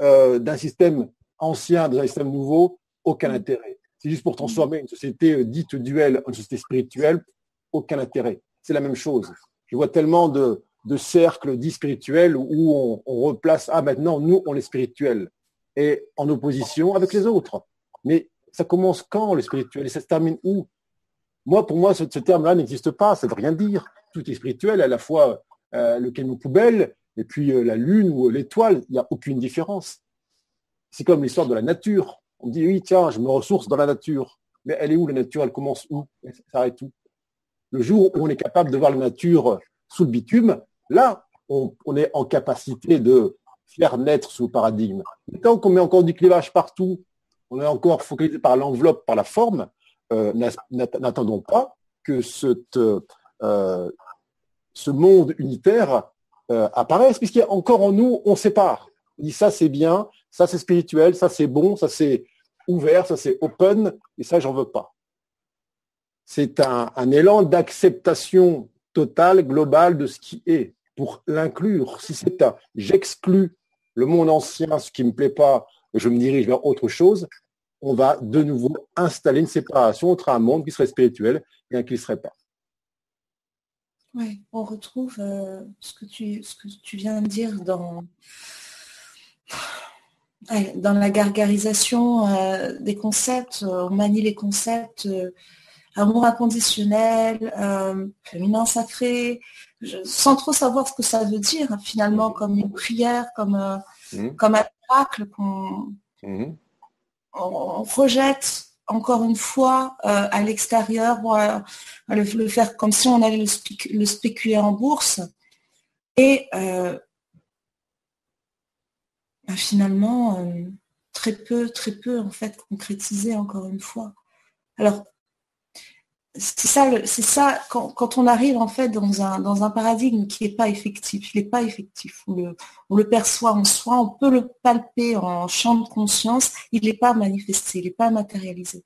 euh, d'un système ancien dans un système nouveau, aucun intérêt. C'est juste pour transformer une société euh, dite duelle en une société spirituelle, aucun intérêt. C'est la même chose. Je vois tellement de, cercles dits spirituels où on, replace, ah maintenant, nous, on est spirituel, et en opposition avec les autres. Mais ça commence quand le spirituel? Et ça se termine où? Moi, pour moi, ce, terme-là n'existe pas, ça ne veut rien dire. Tout est spirituel, à la fois euh, le camion poubelle, et puis euh, la lune ou l'étoile, il n'y a aucune différence. C'est comme l'histoire de la nature. On dit, oui, tiens, je me ressource dans la nature. Mais elle est où la nature? Elle commence où? Elle s'arrête où? Le jour où on est capable de voir la nature sous le bitume, là, on, est en capacité de faire naître ce paradigme. tant qu'on met encore du clivage partout, on est encore focalisé par l'enveloppe, par la forme, euh, n'attendons pas que euh, ce monde unitaire euh, apparaissent, puisqu'il y a encore en nous, on sépare. On dit ça c'est bien, ça c'est spirituel, ça c'est bon, ça c'est ouvert, ça c'est open, et ça j'en veux pas. C'est un, élan d'acceptation totale, globale de ce qui est, pour l'inclure. Si c'est un j'exclus le monde ancien, ce qui ne me plaît pas, je me dirige vers autre chose, on va de nouveau installer une séparation entre un monde qui serait spirituel et un qui ne serait pas. Oui, on retrouve euh, ce, que tu, ce que tu viens de dire dans, dans la gargarisation euh, des concepts. On manie les concepts euh, amour inconditionnel, féminin sacré, sans trop savoir ce que ça veut dire finalement, comme une prière, comme, mmh. comme un miracle qu'on mmh. On rejette encore une fois euh, à l'extérieur, le, le, faire comme si on allait le, spéculer en bourse. Et euh, bah, finalement, euh, très peu, très peu en fait concrétisé encore une fois. Alors, c'est ça, c'est ça quand, on arrive en fait dans un, dans un paradigme qui n'est pas effectif, il n'est pas effectif, on le, perçoit en soi, on peut le palper en champ de conscience, il n'est pas manifesté, il n'est pas matérialisé.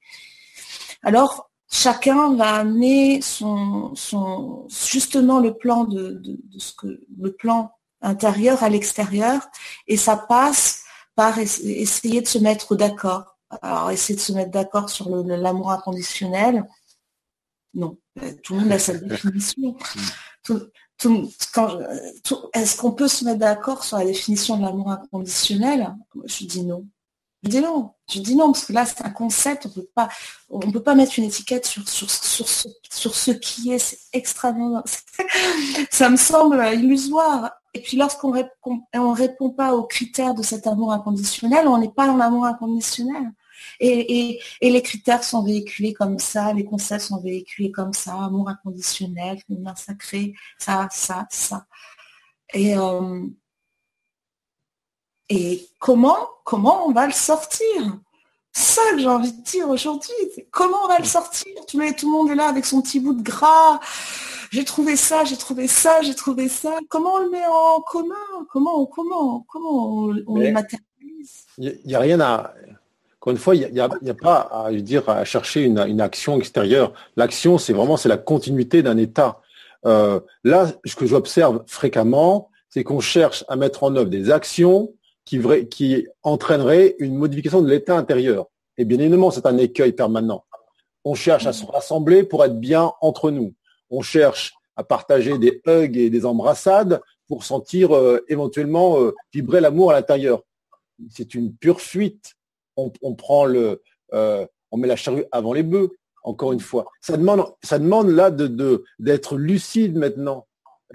Alors, chacun va amener son justement le plan de, ce que le plan intérieur à l'extérieur, et ça passe par essayer de se mettre d'accord. Alors, essayer de se mettre d'accord sur l'amour inconditionnel, non, euh, tout le monde a sa définition. Est-ce qu'on peut se mettre d'accord sur la définition de l'amour inconditionnel? Je dis non. Je dis non. Je dis non, parce que là, c'est un concept, on on peut pas mettre une étiquette sur, sur, sur, ce, sur ce qui est, c'est extrêmement, ça me semble illusoire. Et puis lorsqu'on répond, on répond pas aux critères de cet amour inconditionnel, on n'est pas dans l'amour inconditionnel. Et, les critères sont véhiculés comme ça, les concepts sont véhiculés comme ça, amour inconditionnel, féminin sacré, ça, ça, ça. Et, euh, et comment, comment on va le sortir? Ça que j'ai envie de dire aujourd'hui. Comment on va le sortir? Tout le, tout le monde est là avec son petit bout de gras. J'ai trouvé ça, j'ai trouvé ça, j'ai trouvé ça. Comment on le met en commun? Comment, comment, comment on, on le matérialise? Il n'y a rien à, encore une fois, il n'y a, pas à, dire, à chercher une, action extérieure. L'action, c'est vraiment c'est la continuité d'un état. Euh, là, ce que j'observe fréquemment, c'est qu'on cherche à mettre en œuvre des actions qui, qui entraîneraient une modification de l'état intérieur. Et bien évidemment, c'est un écueil permanent. On cherche à se rassembler pour être bien entre nous. On cherche à partager des hugs et des embrassades pour sentir euh, éventuellement euh, vibrer l'amour à l'intérieur. C'est une pure fuite on, prend le, euh, on met la charrue avant les bœufs. Encore une fois, ça demande, ça demande là de d'être lucide maintenant.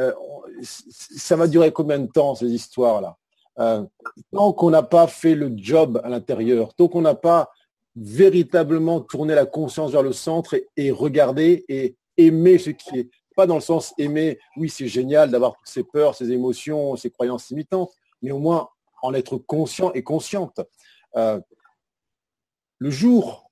Euh, ça va durer combien de temps ces histoires là euh, Tant qu'on n'a pas fait le job à l'intérieur, tant qu'on n'a pas véritablement tourné la conscience vers le centre et, regarder et aimer ce qui est. Pas dans le sens aimer, oui, c'est génial d'avoir toutes ces peurs, ces émotions, ces croyances imitantes, mais au moins en être conscient et consciente. Le jour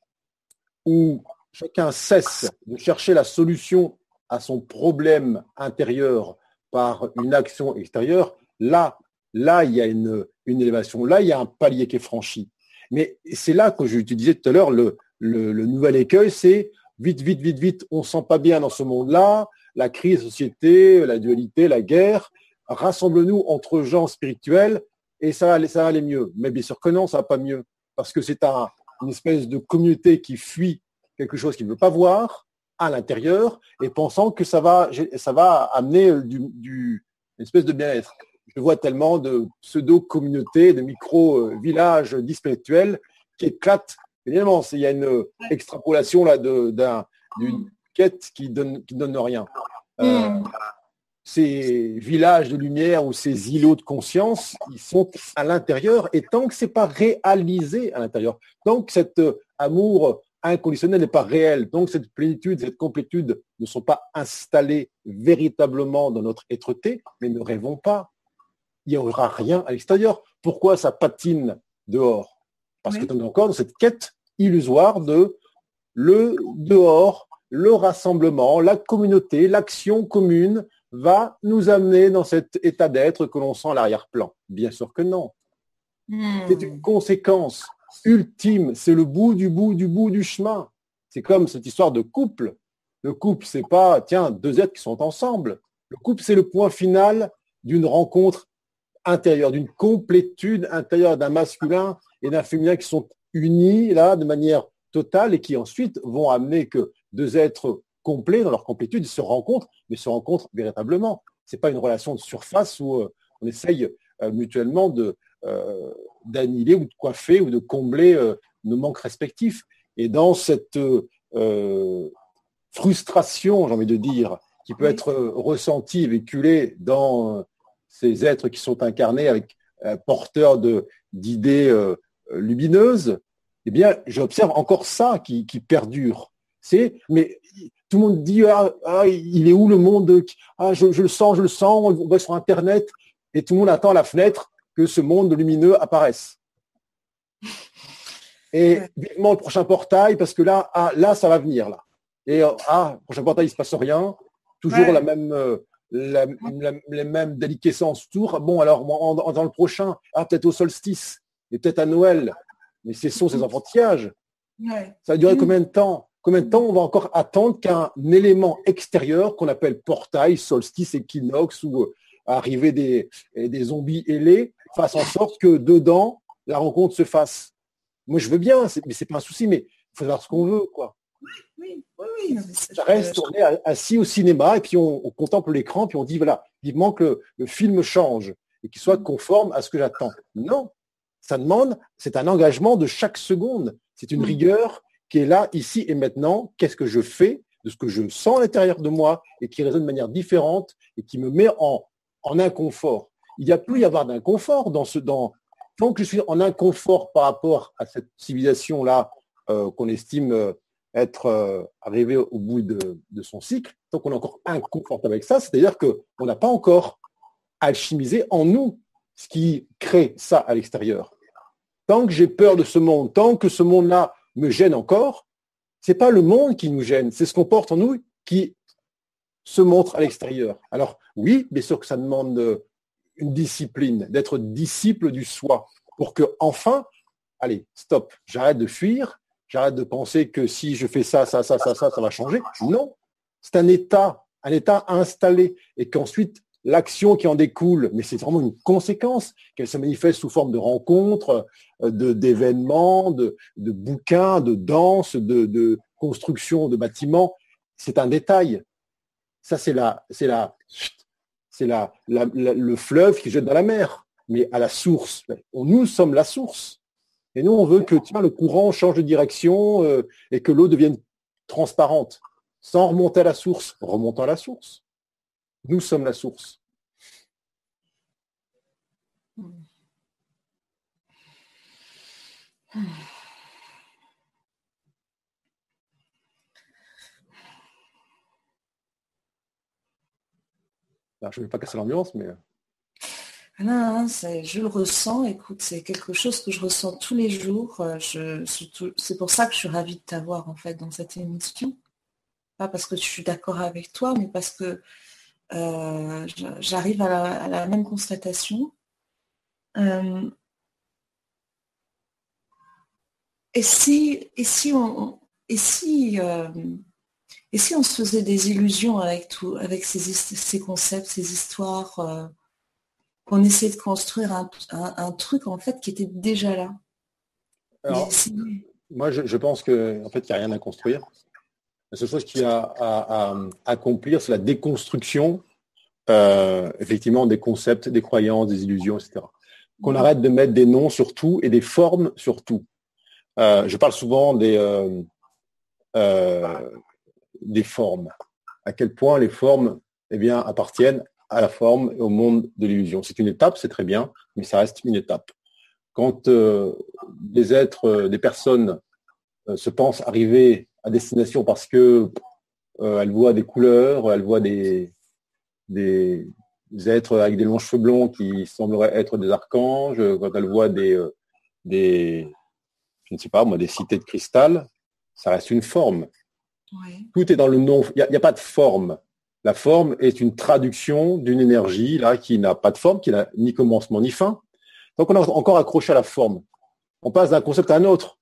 où chacun cesse de chercher la solution à son problème intérieur par une action extérieure, là, là, il y a une, élévation, là, il y a un palier qui est franchi. Mais c'est là que je disais tout à l'heure, le, nouvel écueil, c'est vite, vite, vite, vite, on ne sent pas bien dans ce monde-là, la crise, la société, la dualité, la guerre, rassemble-nous entre gens spirituels et ça ça va aller mieux. Mais bien sûr que non, ça va pas mieux. Parce que c'est un, une espèce de communauté qui fuit quelque chose qu'il ne veut pas voir à l'intérieur et pensant que ça va, ça va amener du, une espèce de bien-être. Je vois tellement de pseudo-communautés, de micro-villages spirituels qui éclatent. Évidemment, il y a une extrapolation là d'une quête qui donne, qui donne rien. Euh, hmm ces villages de lumière ou ces îlots de conscience, ils sont à l'intérieur. Et tant que c'est pas réalisé à l'intérieur, tant que cet euh, amour inconditionnel n'est pas réel, donc cette plénitude, cette complétude ne sont pas installées véritablement dans notre être-té, mais ne rêvons pas. Il n'y aura rien à l'extérieur. Pourquoi ça patine dehors? Parce que on est encore dans cette quête illusoire de le dehors, le rassemblement, la communauté, l'action commune, va nous amener dans cet état d'être que l'on sent à l'arrière-plan Bien sûr que non. Hmm. C'est une conséquence ultime, c'est le bout du bout du bout du chemin. C'est comme cette histoire de couple. Le couple, c'est pas, tiens, deux êtres qui sont ensemble. Le couple, c'est le point final d'une rencontre intérieure, d'une complétude intérieure d'un masculin et d'un féminin qui sont unis là de manière totale et qui ensuite vont amener que deux êtres complets dans leur complétude, ils se rencontrent, mais se rencontrent véritablement. Ce n'est pas une relation de surface où euh, on essaye euh, mutuellement de euh, d'annihiler ou de coiffer ou de combler nos manques respectifs. Et dans cette frustration, j'ai envie de dire, qui peut être ressentie véhiculée dans ces êtres qui sont incarnés avec porteurs de d'idées lumineuses, eh bien, j'observe encore ça qui, qui perdure. C'est, mais tout le monde dit ah, ah, il est où le monde ah, je, le sens, je le sens, on va sur Internet et tout le monde attend à la fenêtre que ce monde lumineux apparaisse. Et vivement le prochain portail parce que là, ah, là ça va venir là. Et ah, le prochain portail il se passe rien, toujours la même euh, la, les mêmes déliquescences autour. Bon alors dans le prochain, ah peut-être au solstice et peut-être à Noël. Mais ce sont ces enfantillages. Ça va durer combien de temps? Combien de temps on va encore attendre qu'un élément extérieur qu'on appelle portail, solstice, équinoxe ou euh, arrivée des, des zombies ailés fasse en sorte que dedans, la rencontre se fasse? Moi, je veux bien, mais c'est pas un souci, mais il faut faire ce qu'on veut, quoi. Oui, oui, oui. ça reste, on est assis au cinéma et puis on, contemple l'écran, puis on dit, voilà, vivement que le, film change et qu'il soit conforme à ce que j'attends. Non, ça demande, c'est un engagement de chaque seconde. C'est une rigueur qui est là, ici et maintenant, qu'est-ce que je fais de ce que je sens à l'intérieur de moi et qui résonne de manière différente et qui me met en, en inconfort. Il n'y a plus y avoir d'inconfort dans ce dans tant que je suis en inconfort par rapport à cette civilisation là euh, qu'on estime euh, être euh, arrivé au bout de, de, son cycle, tant qu'on est encore inconfortable avec ça, c'est-à-dire qu'on n'a pas encore alchimisé en nous ce qui crée ça à l'extérieur. Tant que j'ai peur de ce monde, tant que ce monde-là me gêne encore, c'est pas le monde qui nous gêne, c'est ce qu'on porte en nous qui se montre à l'extérieur. Alors oui, bien sûr que ça demande euh, une discipline, d'être disciple du soi, pour que enfin, allez, stop, j'arrête de fuir, j'arrête de penser que si je fais ça, ça, ça, ça, ça, ça va changer. Non, c'est un état, un état installé, et qu'ensuite l'action qui en découle, mais c'est vraiment une conséquence, qu'elle se manifeste sous forme de rencontres, euh, d'événements, de, bouquins, de danse, de, de construction de bâtiments. C'est un détail. Ça, c'est la, c'est la, c'est la, le fleuve qui jette dans la mer, mais à la source. Nous sommes la source. Et nous, on veut que tiens, le courant change de direction euh, et que l'eau devienne transparente, sans remonter à la source, remontant à la source. Nous sommes la source. je ne vais pas casser l'ambiance, mais... Ah je le ressens, écoute, c'est quelque chose que je ressens tous les jours. Euh, c'est pour ça que je suis ravie de t'avoir en fait dans cette émission. Pas parce que je suis d'accord avec toi, mais parce que euh, j'arrive à, la même constatation. Euh, et si, et si on, et si, et si on se faisait des illusions avec tout, avec ces, ces concepts, ces histoires qu'on essaie de construire un, truc en fait qui était déjà là? moi, je, pense qu'en en fait, il n'y a rien à construire. La seule chose qu'il y a à, accomplir, c'est la déconstruction, euh, effectivement, des concepts, des croyances, des illusions, etc. Qu'on arrête de mettre des noms sur tout et des formes sur tout. Euh, je parle souvent des, euh, des formes. À quel point les formes eh bien, appartiennent à la forme et au monde de l'illusion. C'est une étape, c'est très bien, mais ça reste une étape. Quand des êtres, des personnes se pensent arriver à destination parce que elles voient des couleurs, elles voient des, des, êtres avec des longs cheveux blonds qui sembleraient être des archanges, quand elles voient des, des je ne sais pas moi, des cités de cristal, ça reste une forme. Tout est dans le nom. Il n'y a, pas de forme. La forme est une traduction d'une énergie là qui n'a pas de forme, qui n'a ni commencement ni fin. Donc on est encore accroché à la forme. On passe d'un concept à un autre.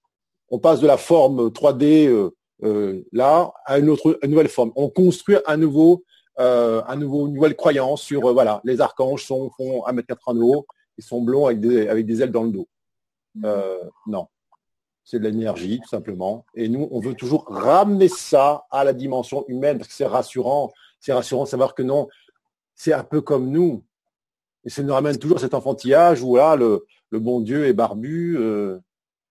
On passe de la forme 3D euh, euh, là à une autre, nouvelle forme. On construit un nouveau, euh, un nouveau, une nouvelle croyance sur voilà, les archanges sont font 1m80 de haut, ils sont blonds avec des, avec des ailes dans le dos. Mmh. non, c'est de l'énergie tout simplement. Et nous, on veut toujours ramener ça à la dimension humaine parce que c'est rassurant c'est rassurant de savoir que non, c'est un peu comme nous. Et ça nous ramène toujours cet enfantillage où là, le, bon Dieu est barbu, euh,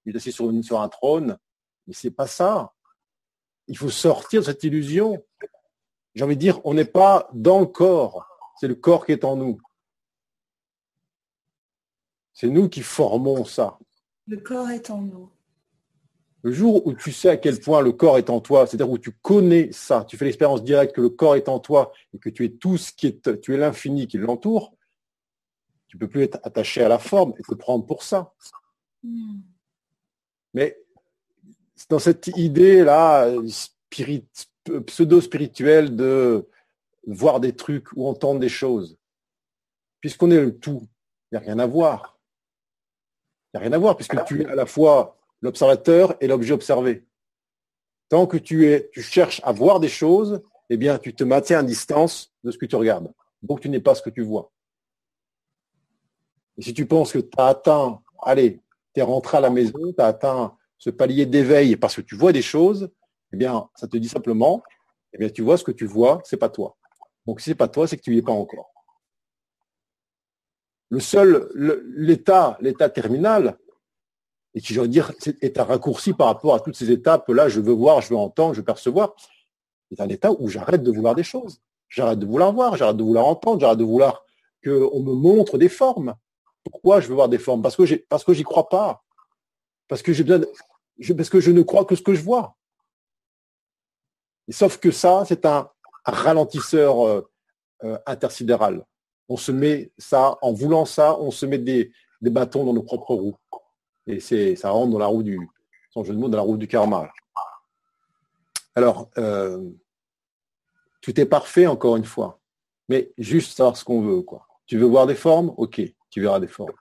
il est assis sur, sur un trône. Mais c'est pas ça. Il faut sortir de cette illusion. J'ai envie de dire, on n'est pas dans le corps, c'est le corps qui est en nous. C'est nous qui formons ça. Le corps est en nous. Le jour où tu sais à quel point le corps est en toi, c'est-à-dire où tu connais ça, tu fais l'expérience directe que le corps est en toi et que tu es tout ce qui est, tu es l'infini qui l'entoure, tu peux plus être attaché à la forme et te prendre pour ça. Hmm. Mais dans cette idée-là, pseudo-spirituelle de voir des trucs ou entendre des choses, puisqu'on est le tout, il n'y a rien à voir. Il n'y a rien à voir, puisque tu es à la fois l'observateur et l'objet observé. Tant que tu, es, tu cherches à voir des choses, eh bien, tu te maintiens à distance de ce que tu regardes. Donc, tu n'es pas ce que tu vois. Et si tu penses que tu as atteint, allez, tu es rentré à la maison, tu as atteint ce palier d'éveil parce que tu vois des choses, eh bien, ça te dit simplement, eh bien, tu vois ce que tu vois, c'est pas toi. Donc, si c'est pas toi, c'est que tu n'y es pas encore. Le seul, l'état, l'état terminal, et qui, je veux dire, est un raccourci par rapport à toutes ces étapes-là, je veux voir, je veux entendre, je veux percevoir, c'est un état où j'arrête de vouloir des choses. J'arrête de vouloir voir, j'arrête de vouloir entendre, j'arrête de vouloir qu'on me montre des formes. Pourquoi je veux voir des formes? Parce que j'y crois pas. Parce que j'ai besoin parce que je ne crois que ce que je vois. Sauf que ça, c'est un, ralentisseur euh, euh, intersidéral. On se met ça, en voulant ça, on se met des, bâtons dans nos propres roues. Et ça rentre dans la roue du, son jeu de mots, dans la roue du karma. Alors, euh, tout est parfait, encore une fois. Mais juste savoir ce qu'on veut, quoi. Tu veux voir des formes? Ok, tu verras des formes.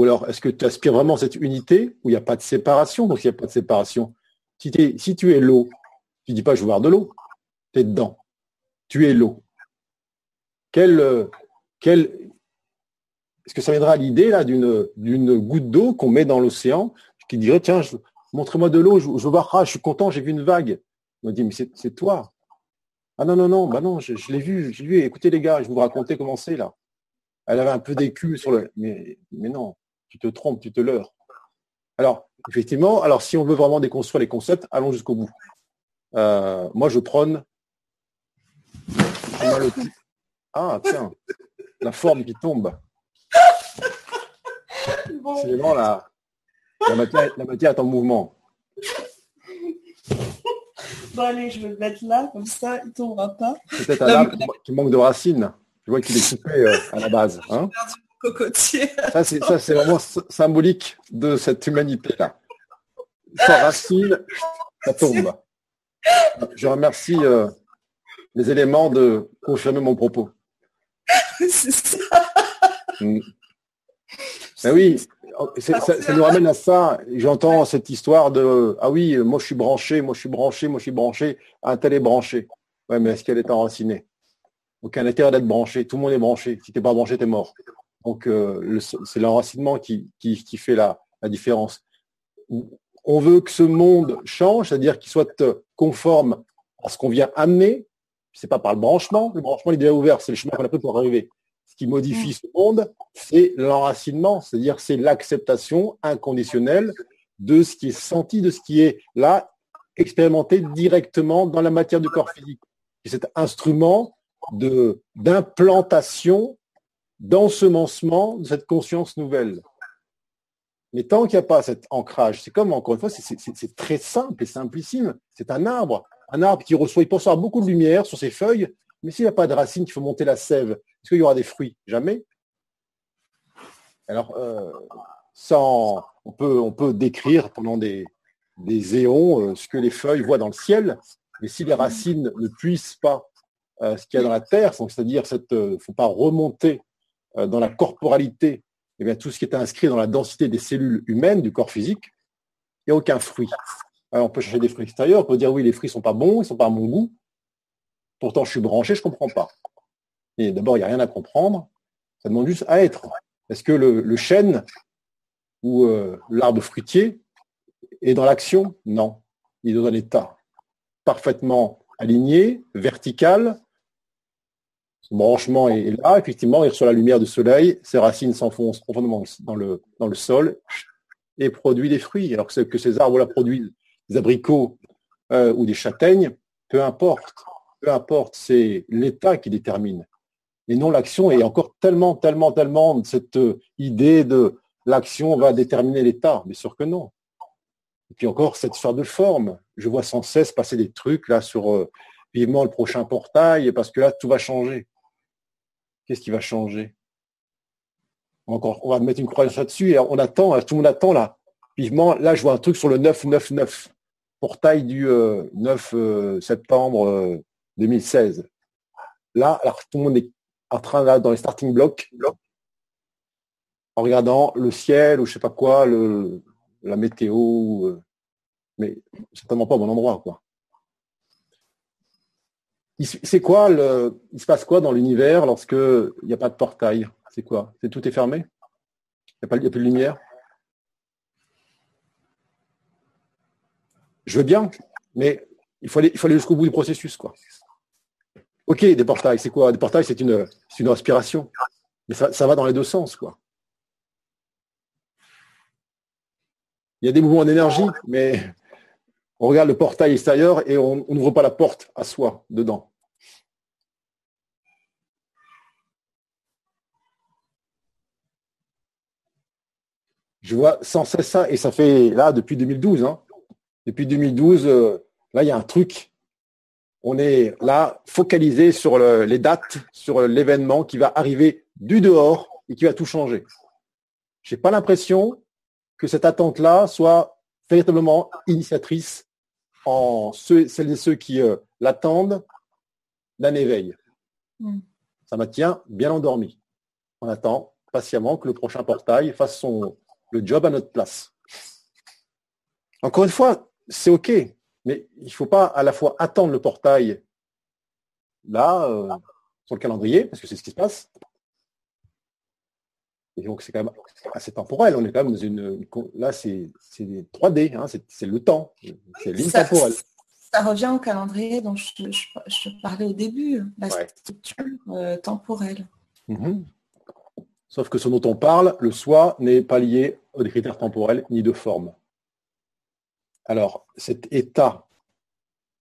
Ou alors, est-ce que tu aspires vraiment cette unité où il n'y a pas de séparation? Donc, il n'y a pas de séparation. Si, si tu es l'eau, tu dis pas je veux voir de l'eau. Tu es dedans. Tu es l'eau. Quel, euh, quel, est-ce que ça viendra à l'idée là d'une goutte d'eau qu'on met dans l'océan qui dirait tiens, montrez-moi de l'eau, je, veux voir, ah, je suis content, j'ai vu une vague. On dit mais c'est toi. Ah non non non, bah non, je, l'ai vu, j'ai vu. Écoutez les gars, je vous raconter comment c'est là. Elle avait un peu d'écu sur le, mais non, tu te trompes, tu te leurres. Alors effectivement, alors si on veut vraiment déconstruire les concepts, allons jusqu'au bout. Euh, moi je prône. Ah tiens, la forme qui tombe. C'est vraiment la, la, matière, la matière est en mouvement. Bon allez, je vais le mettre là, comme ça, il ne tombera pas. C'est peut-être un arbre qui manque de racines. Je vois qu'il est coupé euh, à la base. Hein cocotier. Ça, c'est, ça, c'est vraiment symbolique de cette humanité-là. Sans racine, ça tombe. Je remercie euh, les éléments de confirmer mon propos. c'est ça. Mm. Ben oui, ça, ça, nous ramène à ça. J'entends cette histoire de ah oui, moi je suis branché, moi je suis branché, moi je suis branché, un tel est branché. Ouais, mais est-ce qu'elle est enracinée? Aucun intérêt d'être branché, tout le monde est branché. Si t'es pas branché, t'es mort. Donc euh, c'est l'enracinement qui, qui, qui, fait la, la différence. On veut que ce monde change, c'est-à-dire qu'il soit conforme à ce qu'on vient amener. C'est pas par le branchement. Le branchement il est déjà ouvert, c'est le chemin qu'on a pris pour arriver ce qui modifie ce monde, c'est l'enracinement, c'est-à-dire c'est l'acceptation inconditionnelle de ce qui est senti, de ce qui est là, expérimenté directement dans la matière du corps physique. C'est cet instrument de d'implantation, d'ensemencement de cette conscience nouvelle. Mais tant qu'il n'y a pas cet ancrage, c'est comme, encore une fois, c'est très simple et simplissime. C'est un arbre. Un arbre qui reçoit, il peut beaucoup de lumière sur ses feuilles, mais s'il n'y a pas de racines, il faut monter la sève. Est-ce qu'il y aura des fruits? Jamais. Alors, euh, sans, on, peut, on peut décrire pendant des, éons euh, ce que les feuilles voient dans le ciel, mais si les racines ne puissent pas euh, ce qu'il y a dans la terre, c'est-à-dire ne faut pas remonter dans la corporalité, eh bien, tout ce qui est inscrit dans la densité des cellules humaines du corps physique, il n'y a aucun fruit. Alors, on peut chercher des fruits extérieurs, on peut dire oui, les fruits ne sont pas bons, ils ne sont pas à mon goût, Pourtant, je suis branché, je ne comprends pas. Et d'abord, il n'y a rien à comprendre. Ça demande juste à être. Est-ce que le, chêne ou euh, l'arbre fruitier est dans l'action? Non. Il est dans un état parfaitement aligné, vertical. Son branchement est là. Effectivement, il reçoit la lumière du soleil. Ses racines s'enfoncent profondément dans le, dans le sol et produit des fruits. Alors que, ces arbres-là produisent des abricots euh, ou des châtaignes, peu importe peu importe, c'est l'État qui détermine. Et non l'action est encore tellement, tellement, tellement cette euh, idée de l'action va déterminer l'État. Bien sûr que non. Et puis encore cette histoire de forme. Je vois sans cesse passer des trucs là sur euh, vivement le prochain portail parce que là tout va changer. Qu'est-ce qui va changer? Encore, on va mettre une croyance là-dessus et on attend, tout le monde attend là. Vivement, là je vois un truc sur le 999, portail du 9 euh, septembre 2016. Là, alors tout le monde est en train là dans les starting blocks, en regardant le ciel ou je sais pas quoi, la météo, euh, mais certainement pas au bon endroit quoi. C'est quoi le, il se passe quoi dans l'univers lorsque il n'y a pas de portail? C'est quoi? C'est tout est fermé? Il n'y a, plus de lumière? Je veux bien, mais il faut aller, il faut aller jusqu'au bout du processus quoi. Ok, des portails, c'est quoi? Des portails, c'est une, une respiration. Mais ça, va dans les deux sens, quoi. Il y a des mouvements d'énergie, mais on regarde le portail extérieur et on n'ouvre pas la porte à soi dedans. Je vois sans cesse ça, et ça fait là depuis 2012. Hein. Depuis 2012, euh, là, il y a un truc on est là focalisé sur les dates, sur l'événement qui va arriver du dehors et qui va tout changer. J'ai pas l'impression que cette attente-là soit véritablement initiatrice en ceux, celles et ceux qui euh, l'attendent d'un éveil. Mm. Ça m'a tient bien endormi. On attend patiemment que le prochain portail fasse son, le job à notre place. Encore une fois, c'est OK. Mais il ne faut pas à la fois attendre le portail là, euh, sur le calendrier, parce que c'est ce qui se passe. Et donc c'est quand même assez temporel. On est quand même dans une. Là, c'est 3D, hein, c'est le temps, c'est l'intemporel. Ça, revient au calendrier dont je, te parlais au début, la structure euh, temporelle. Mhm. Sauf que ce dont on parle, le soi, n'est pas lié aux critères temporels ni de forme. Alors, cet état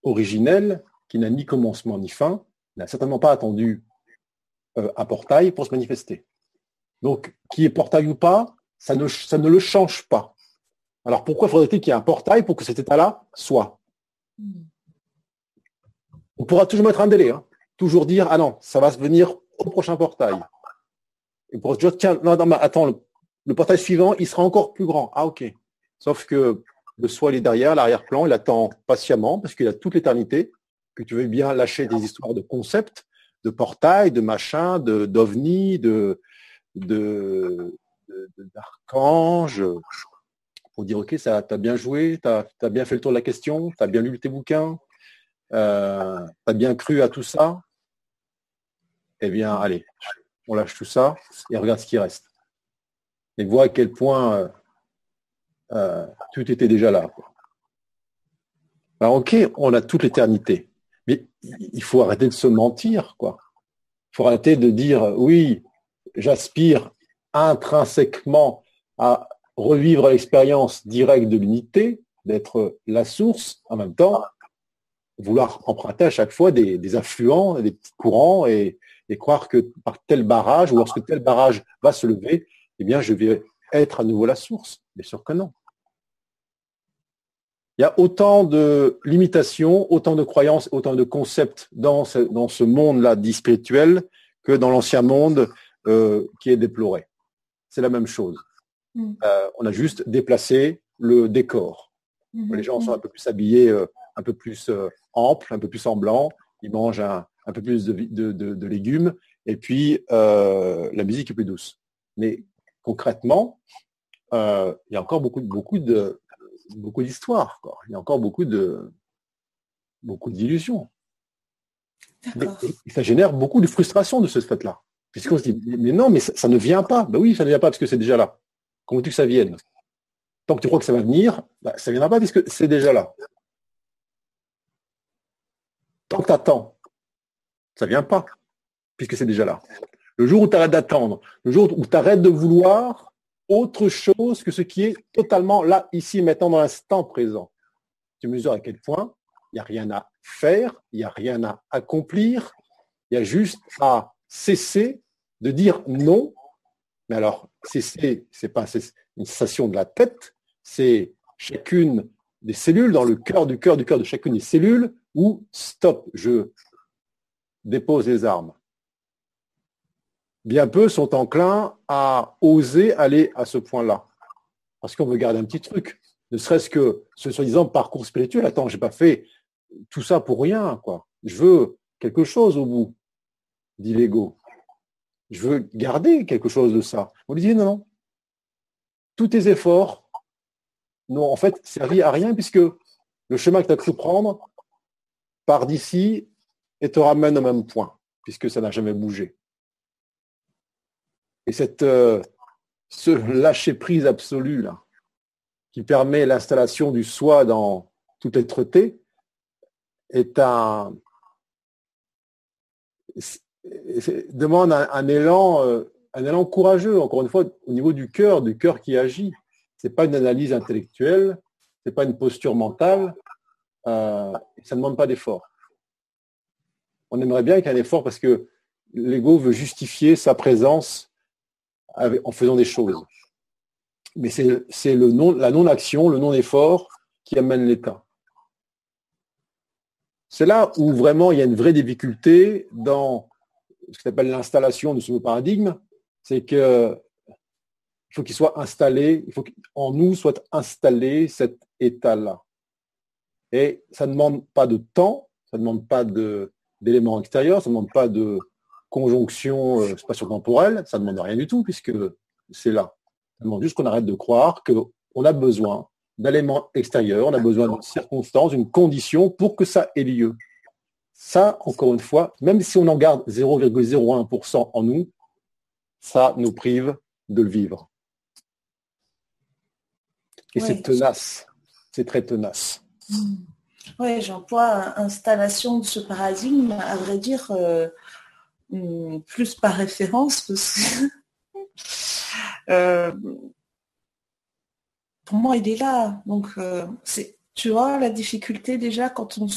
originel, qui n'a ni commencement ni fin, n'a certainement pas attendu euh, un portail pour se manifester. Donc, qui est portail ou pas, ça ne, le change pas. Alors, pourquoi faudrait-il qu'il y ait un portail pour que cet état-là soit? On pourra toujours mettre un délai, hein. toujours dire, ah non, ça va se venir au prochain portail. Et pour dire, tiens, non, non, mais attends, le, portail suivant, il sera encore plus grand. Ah, ok. Sauf que le soi, il est derrière, l'arrière-plan, il attend patiemment parce qu'il a toute l'éternité, que tu veux bien lâcher des histoires de concepts, de portail, de machin, de d'ovni, de d'archange, pour dire ok, ça, t'as bien joué, t'as as bien fait le tour de la question, t'as bien lu tes bouquins, euh, t'as bien cru à tout ça. Eh bien, allez, on lâche tout ça et regarde ce qui reste. Et vois à quel point euh, euh, tout était déjà là. ok, on a toute l'éternité, mais il faut arrêter de se mentir, quoi. Il faut arrêter de dire oui, j'aspire intrinsèquement à revivre l'expérience directe de l'unité, d'être la source, en même temps, vouloir emprunter à chaque fois des, des affluents, des petits courants et, et croire que par tel barrage ou lorsque tel barrage va se lever, eh bien, je vais être à nouveau la source. Bien sûr que non. Il y a autant de limitations, autant de croyances, autant de concepts dans ce, dans ce monde-là dit spirituel que dans l'ancien monde euh, qui est déploré. C'est la même chose. Mm. Euh, on a juste déplacé le décor. Mm-hmm. Les gens sont un peu plus habillés, euh, un peu plus amples, un peu plus en blanc. Ils mangent un, un peu plus de, légumes, et puis euh, la musique est plus douce. Mais concrètement, euh, il y a encore beaucoup, beaucoup de beaucoup d'histoires. Il y a encore beaucoup de beaucoup d'illusions. Et, ça génère beaucoup de frustration de ce fait-là. Puisqu'on se dit, mais non, mais ça, ne vient pas. Ben oui, ça ne vient pas parce que c'est déjà là. Comment tu que ça vienne? Tant que tu crois que ça va venir, ben, ça ne viendra pas puisque c'est déjà là. Tant que tu attends ça vient pas, puisque c'est déjà là. Le jour où tu arrêtes d'attendre, le jour où tu arrêtes de vouloir autre chose que ce qui est totalement là, ici, maintenant, dans l'instant présent, tu mesures à quel point il n'y a rien à faire, il n'y a rien à accomplir, il y a juste à cesser de dire non. Mais alors, cesser, c'est pas une sensation de la tête, c'est chacune des cellules, dans le cœur du cœur du cœur de chacune des cellules, où stop, je déposent les armes. Bien peu sont enclins à oser aller à ce point-là. Parce qu'on veut garder un petit truc. Ne serait-ce que ce soi-disant parcours spirituel. Attends, j'ai pas fait tout ça pour rien, quoi. Je veux quelque chose au bout, dit l'ego. Je veux garder quelque chose de ça. On lui dit non, non. Tous tes efforts n'ont en fait servi à rien puisque le chemin que tu as cru prendre part d'ici et te ramène au même point, puisque ça n'a jamais bougé. Et cette, euh, ce lâcher-prise absolu, là, qui permet l'installation du soi dans toute être-té, est un, demande un, élan, euh, un élan courageux, encore une fois, au niveau du cœur, du cœur qui agit. C'est pas une analyse intellectuelle, c'est pas une posture mentale, euh, ça ne demande pas d'effort on aimerait bien qu'il y ait un effort parce que l'ego veut justifier sa présence en faisant des choses. Mais c'est non, la non-action, le non-effort qui amène l'état. C'est là où vraiment il y a une vraie difficulté dans ce qu'on appelle l'installation de ce nouveau paradigme, c'est que il faut qu'il soit installé, il faut qu'en nous soit installé cet état-là. Et ça ne demande pas de temps, ça ne demande pas de, d'éléments extérieurs, ça ne demande pas de conjonction euh, spatio-temporelle, ça ne demande rien du tout puisque c'est là. Ça demande juste qu'on arrête de croire qu'on a besoin d'éléments extérieurs, on a besoin d'une circonstance, d'une condition pour que ça ait lieu. Ça, encore une fois, même si on en garde 0,01% en nous, ça nous prive de le vivre. Et c'est tenace, c'est très tenace. Mmh. Oui, j'emploie installation de ce paradigme, à vrai dire, euh, hmm, plus par référence, parce que euh, pour moi, il est là. Donc, euh, c'est, tu vois, la difficulté déjà quand on,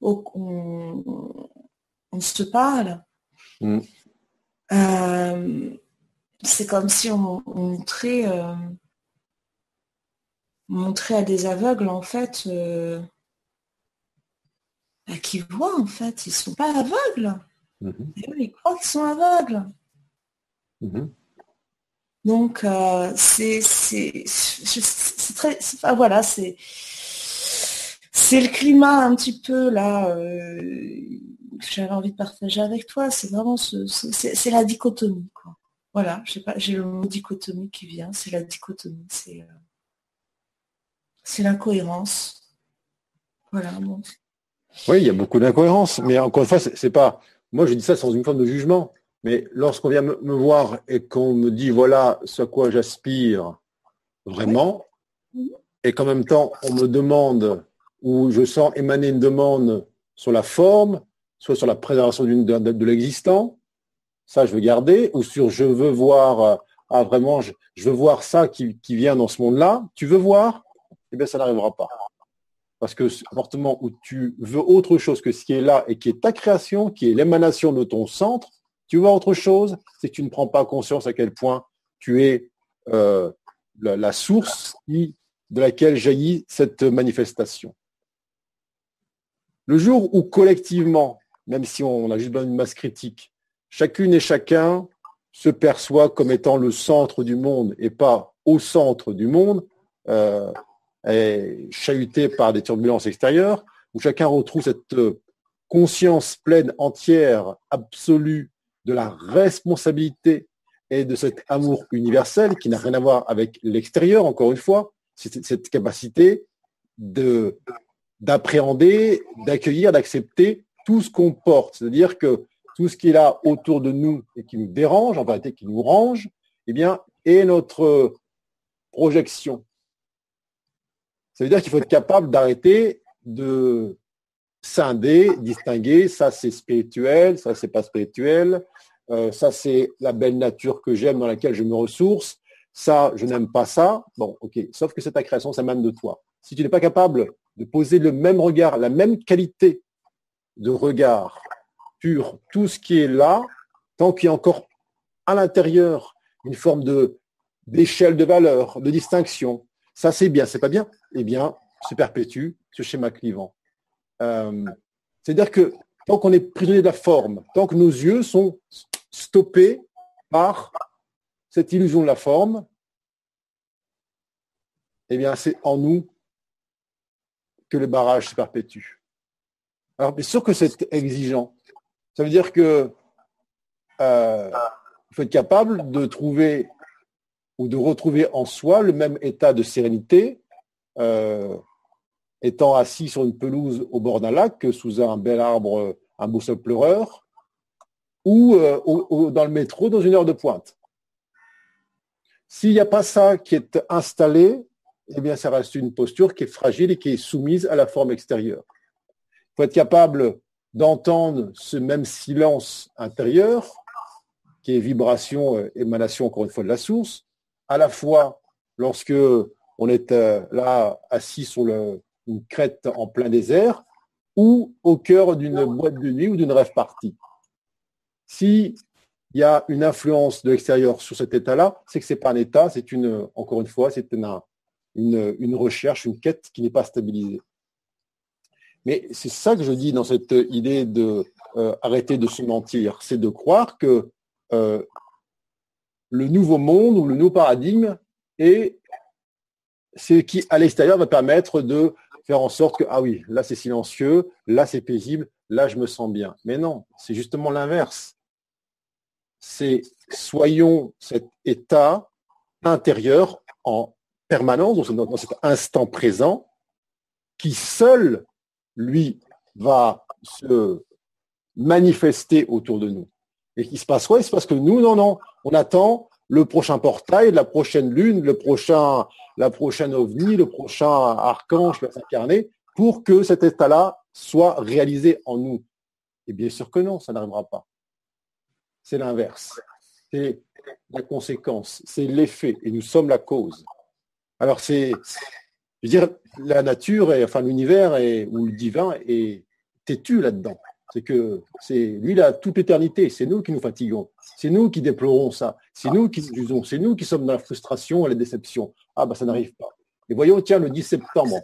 on, se parle. Mm. c'est comme si on, montrait montrer à des aveugles, en fait, euh, bah, qui voient, en fait. Ils ne sont pas aveugles. Mhm. ils croient qu'ils sont aveugles. Mhm. Donc, euh, c'est très... voilà, c'est... C'est le climat un petit peu là euh, que j'avais envie de partager avec toi. C'est vraiment ce, c'est la dichotomie. Quoi. Voilà, j'ai le mot dichotomie qui vient. C'est la dichotomie. C'est euh, c'est l'incohérence. Voilà. Oui, il y a beaucoup d'incohérences, mais encore une fois, c'est pas. Moi, je dis ça sans une forme de jugement. Mais lorsqu'on vient me, voir et qu'on me dit voilà ce à quoi j'aspire vraiment, et qu'en même temps on me demande ou je sens émaner une demande sur la forme, soit sur la préservation de, l'existant, ça je veux garder, ou sur je veux voir, ah vraiment, je, veux voir ça qui, qui vient dans ce monde-là, tu veux voir, eh bien ça n'arrivera pas. Parce que comportement où tu veux autre chose que ce qui est là et qui est ta création, qui est l'émanation de ton centre, tu vois autre chose, c'est que tu ne prends pas conscience à quel point tu es euh, la, source de laquelle jaillit cette manifestation. Le jour où collectivement, même si on a juste besoin d'une masse critique, chacune et chacun se perçoit comme étant le centre du monde et pas au centre du monde, euh, est chahuté par des turbulences extérieures, où chacun retrouve cette euh, conscience pleine, entière, absolue de la responsabilité et de cet amour universel qui n'a rien à voir avec l'extérieur, encore une fois, c'est cette capacité de d'appréhender, d'accueillir, d'accepter tout ce qu'on porte. C'est-à-dire que tout ce qui est là autour de nous et qui nous dérange, en vérité qui nous range, eh bien, est notre projection. Ça veut dire qu'il faut être capable d'arrêter de scinder, distinguer, ça c'est spirituel, ça c'est pas spirituel, euh, ça c'est la belle nature que j'aime dans laquelle je me ressource, ça je n'aime pas ça. Bon, ok, sauf que c'est ta création, ça même de toi. Si tu n'es pas capable de poser le même regard, la même qualité de regard sur tout ce qui est là, tant qu'il y a encore à l'intérieur une forme d'échelle de valeur, de distinction, ça c'est bien, c'est pas bien, eh bien, se perpétue ce schéma clivant. Euh, c'est-à-dire que tant qu'on est prisonnier de la forme, tant que nos yeux sont stoppés par cette illusion de la forme, eh bien, c'est en nous que le barrage se perpétue. Alors, bien sûr que c'est exigeant. Ça veut dire que euh, il faut être capable de trouver ou de retrouver en soi le même état de sérénité euh, étant assis sur une pelouse au bord d'un lac que sous un bel arbre, un beau sol pleureur, ou, euh, dans le métro dans une heure de pointe. S'il n'y a pas ça qui est installé, eh bien, ça reste une posture qui est fragile et qui est soumise à la forme extérieure. Il faut être capable d'entendre ce même silence intérieur, qui est vibration, euh, émanation, encore une fois, de la source, à la fois lorsque on est euh, là assis sur une crête en plein désert ou au cœur d'une boîte de nuit ou d'une rêve partie. S'il y a une influence de l'extérieur sur cet état-là, c'est que ce n'est pas un état, c'est une, encore une fois, c'est une, une, recherche, une quête qui n'est pas stabilisée. Mais c'est ça que je dis dans cette idée de euh, arrêter de se mentir, c'est de croire que euh, le nouveau monde ou le nouveau paradigme est ce qui, à l'extérieur, va permettre de faire en sorte que, ah oui, là c'est silencieux, là c'est paisible, là je me sens bien. Mais non, c'est justement l'inverse. C'est soyons cet état intérieur en permanence, dans cet instant présent, qui seul, lui, va se manifester autour de nous. Et qui se passe quoi? Il se passe que nous, non, non, on attend le prochain portail, la prochaine lune, le prochain, la prochaine ovni, le prochain archange qui va s'incarner pour que cet état-là soit réalisé en nous. Et bien sûr que non, ça n'arrivera pas. C'est l'inverse. C'est la conséquence, c'est l'effet, et nous sommes la cause. Alors c'est, je veux dire, la nature, et, enfin l'univers ou le divin est têtu là-dedans. C'est que c'est lui là toute l'éternité. C'est nous qui nous fatiguons. C'est nous qui déplorons ça. C'est nous qui nous usons. C'est nous qui sommes dans la frustration et la déception. Ah bah ça n'arrive pas. Et voyons, tiens, le 10 septembre.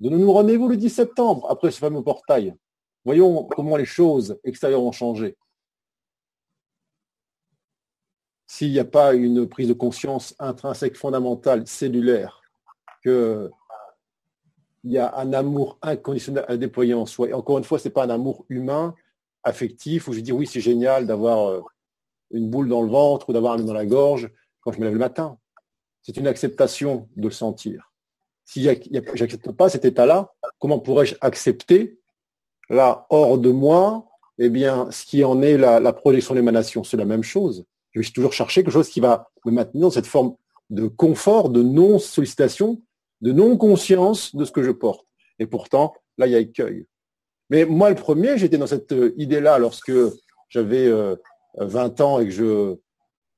Donnons-nous rendez-vous le 10 septembre, après ce fameux portail. Voyons comment les choses extérieures ont changé. s'il n'y a pas une prise de conscience intrinsèque, fondamentale, cellulaire, qu'il y a un amour inconditionnel à déployer en soi. Et encore une fois, ce n'est pas un amour humain, affectif, où je dis oui, c'est génial d'avoir euh, une boule dans le ventre ou d'avoir un dans la gorge quand je me lève le matin. C'est une acceptation de le sentir. Si je n'accepte pas cet état-là, comment pourrais-je accepter, là, hors de moi, eh bien, ce qui en est la, projection d'émanation C'est la même chose. Je vais toujours chercher quelque chose qui va me maintenir dans cette forme de confort, de non-sollicitation, de non-conscience de ce que je porte. Et pourtant, là, il y a écueil. Mais moi, le premier, j'étais dans cette euh, idée-là lorsque j'avais 20 euh, ans et que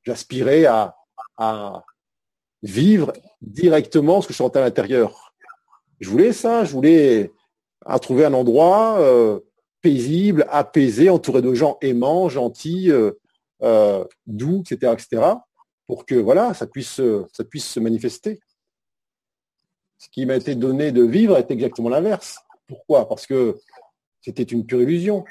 j'aspirais à, vivre directement ce que je sentais à l'intérieur. Je voulais ça, je voulais trouver un endroit euh, paisible, apaisé, entouré de gens aimants, gentils, doux, etc., etc., pour que voilà, ça puisse se manifester. Ce qui m'a été donné de vivre est exactement l'inverse. Pourquoi? Parce que c'était une pure illusion.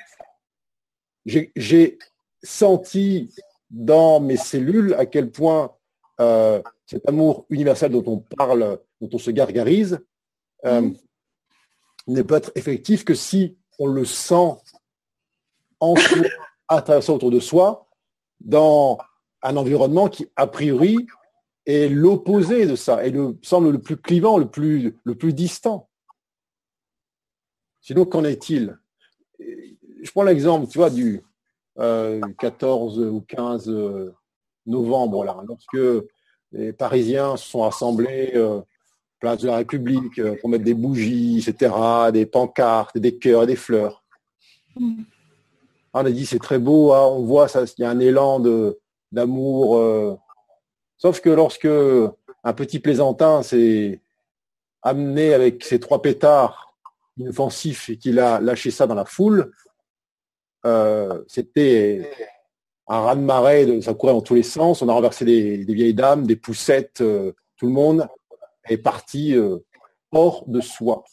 J'ai senti dans mes cellules à quel point euh, cet amour universel dont on parle, dont on se gargarise, euh, mm-hmm. ne peut être effectif que si on le sent en soi, à travers autour de soi, dans un environnement qui, a priori, est l'opposé de ça, et le, semble le plus clivant, le plus, le plus distant. Sinon, qu'en est-il? Je prends l'exemple, tu vois, du 14 euh, ou 15 euh, novembre, là, lorsque les Parisiens se sont rassemblés euh, place de la République pour mettre des bougies, etc., des pancartes, des cœurs et des fleurs. Mm. On a dit c'est très beau, hein, on voit ça, il y a un élan d'amour. Sauf que lorsque un petit plaisantin s'est amené avec ses trois pétards inoffensif et qu'il a lâché ça dans la foule, euh, c'était un raz-de-marée, ça courait dans tous les sens, on a renversé des, vieilles dames, des poussettes, euh, tout le monde est parti euh, hors de soi.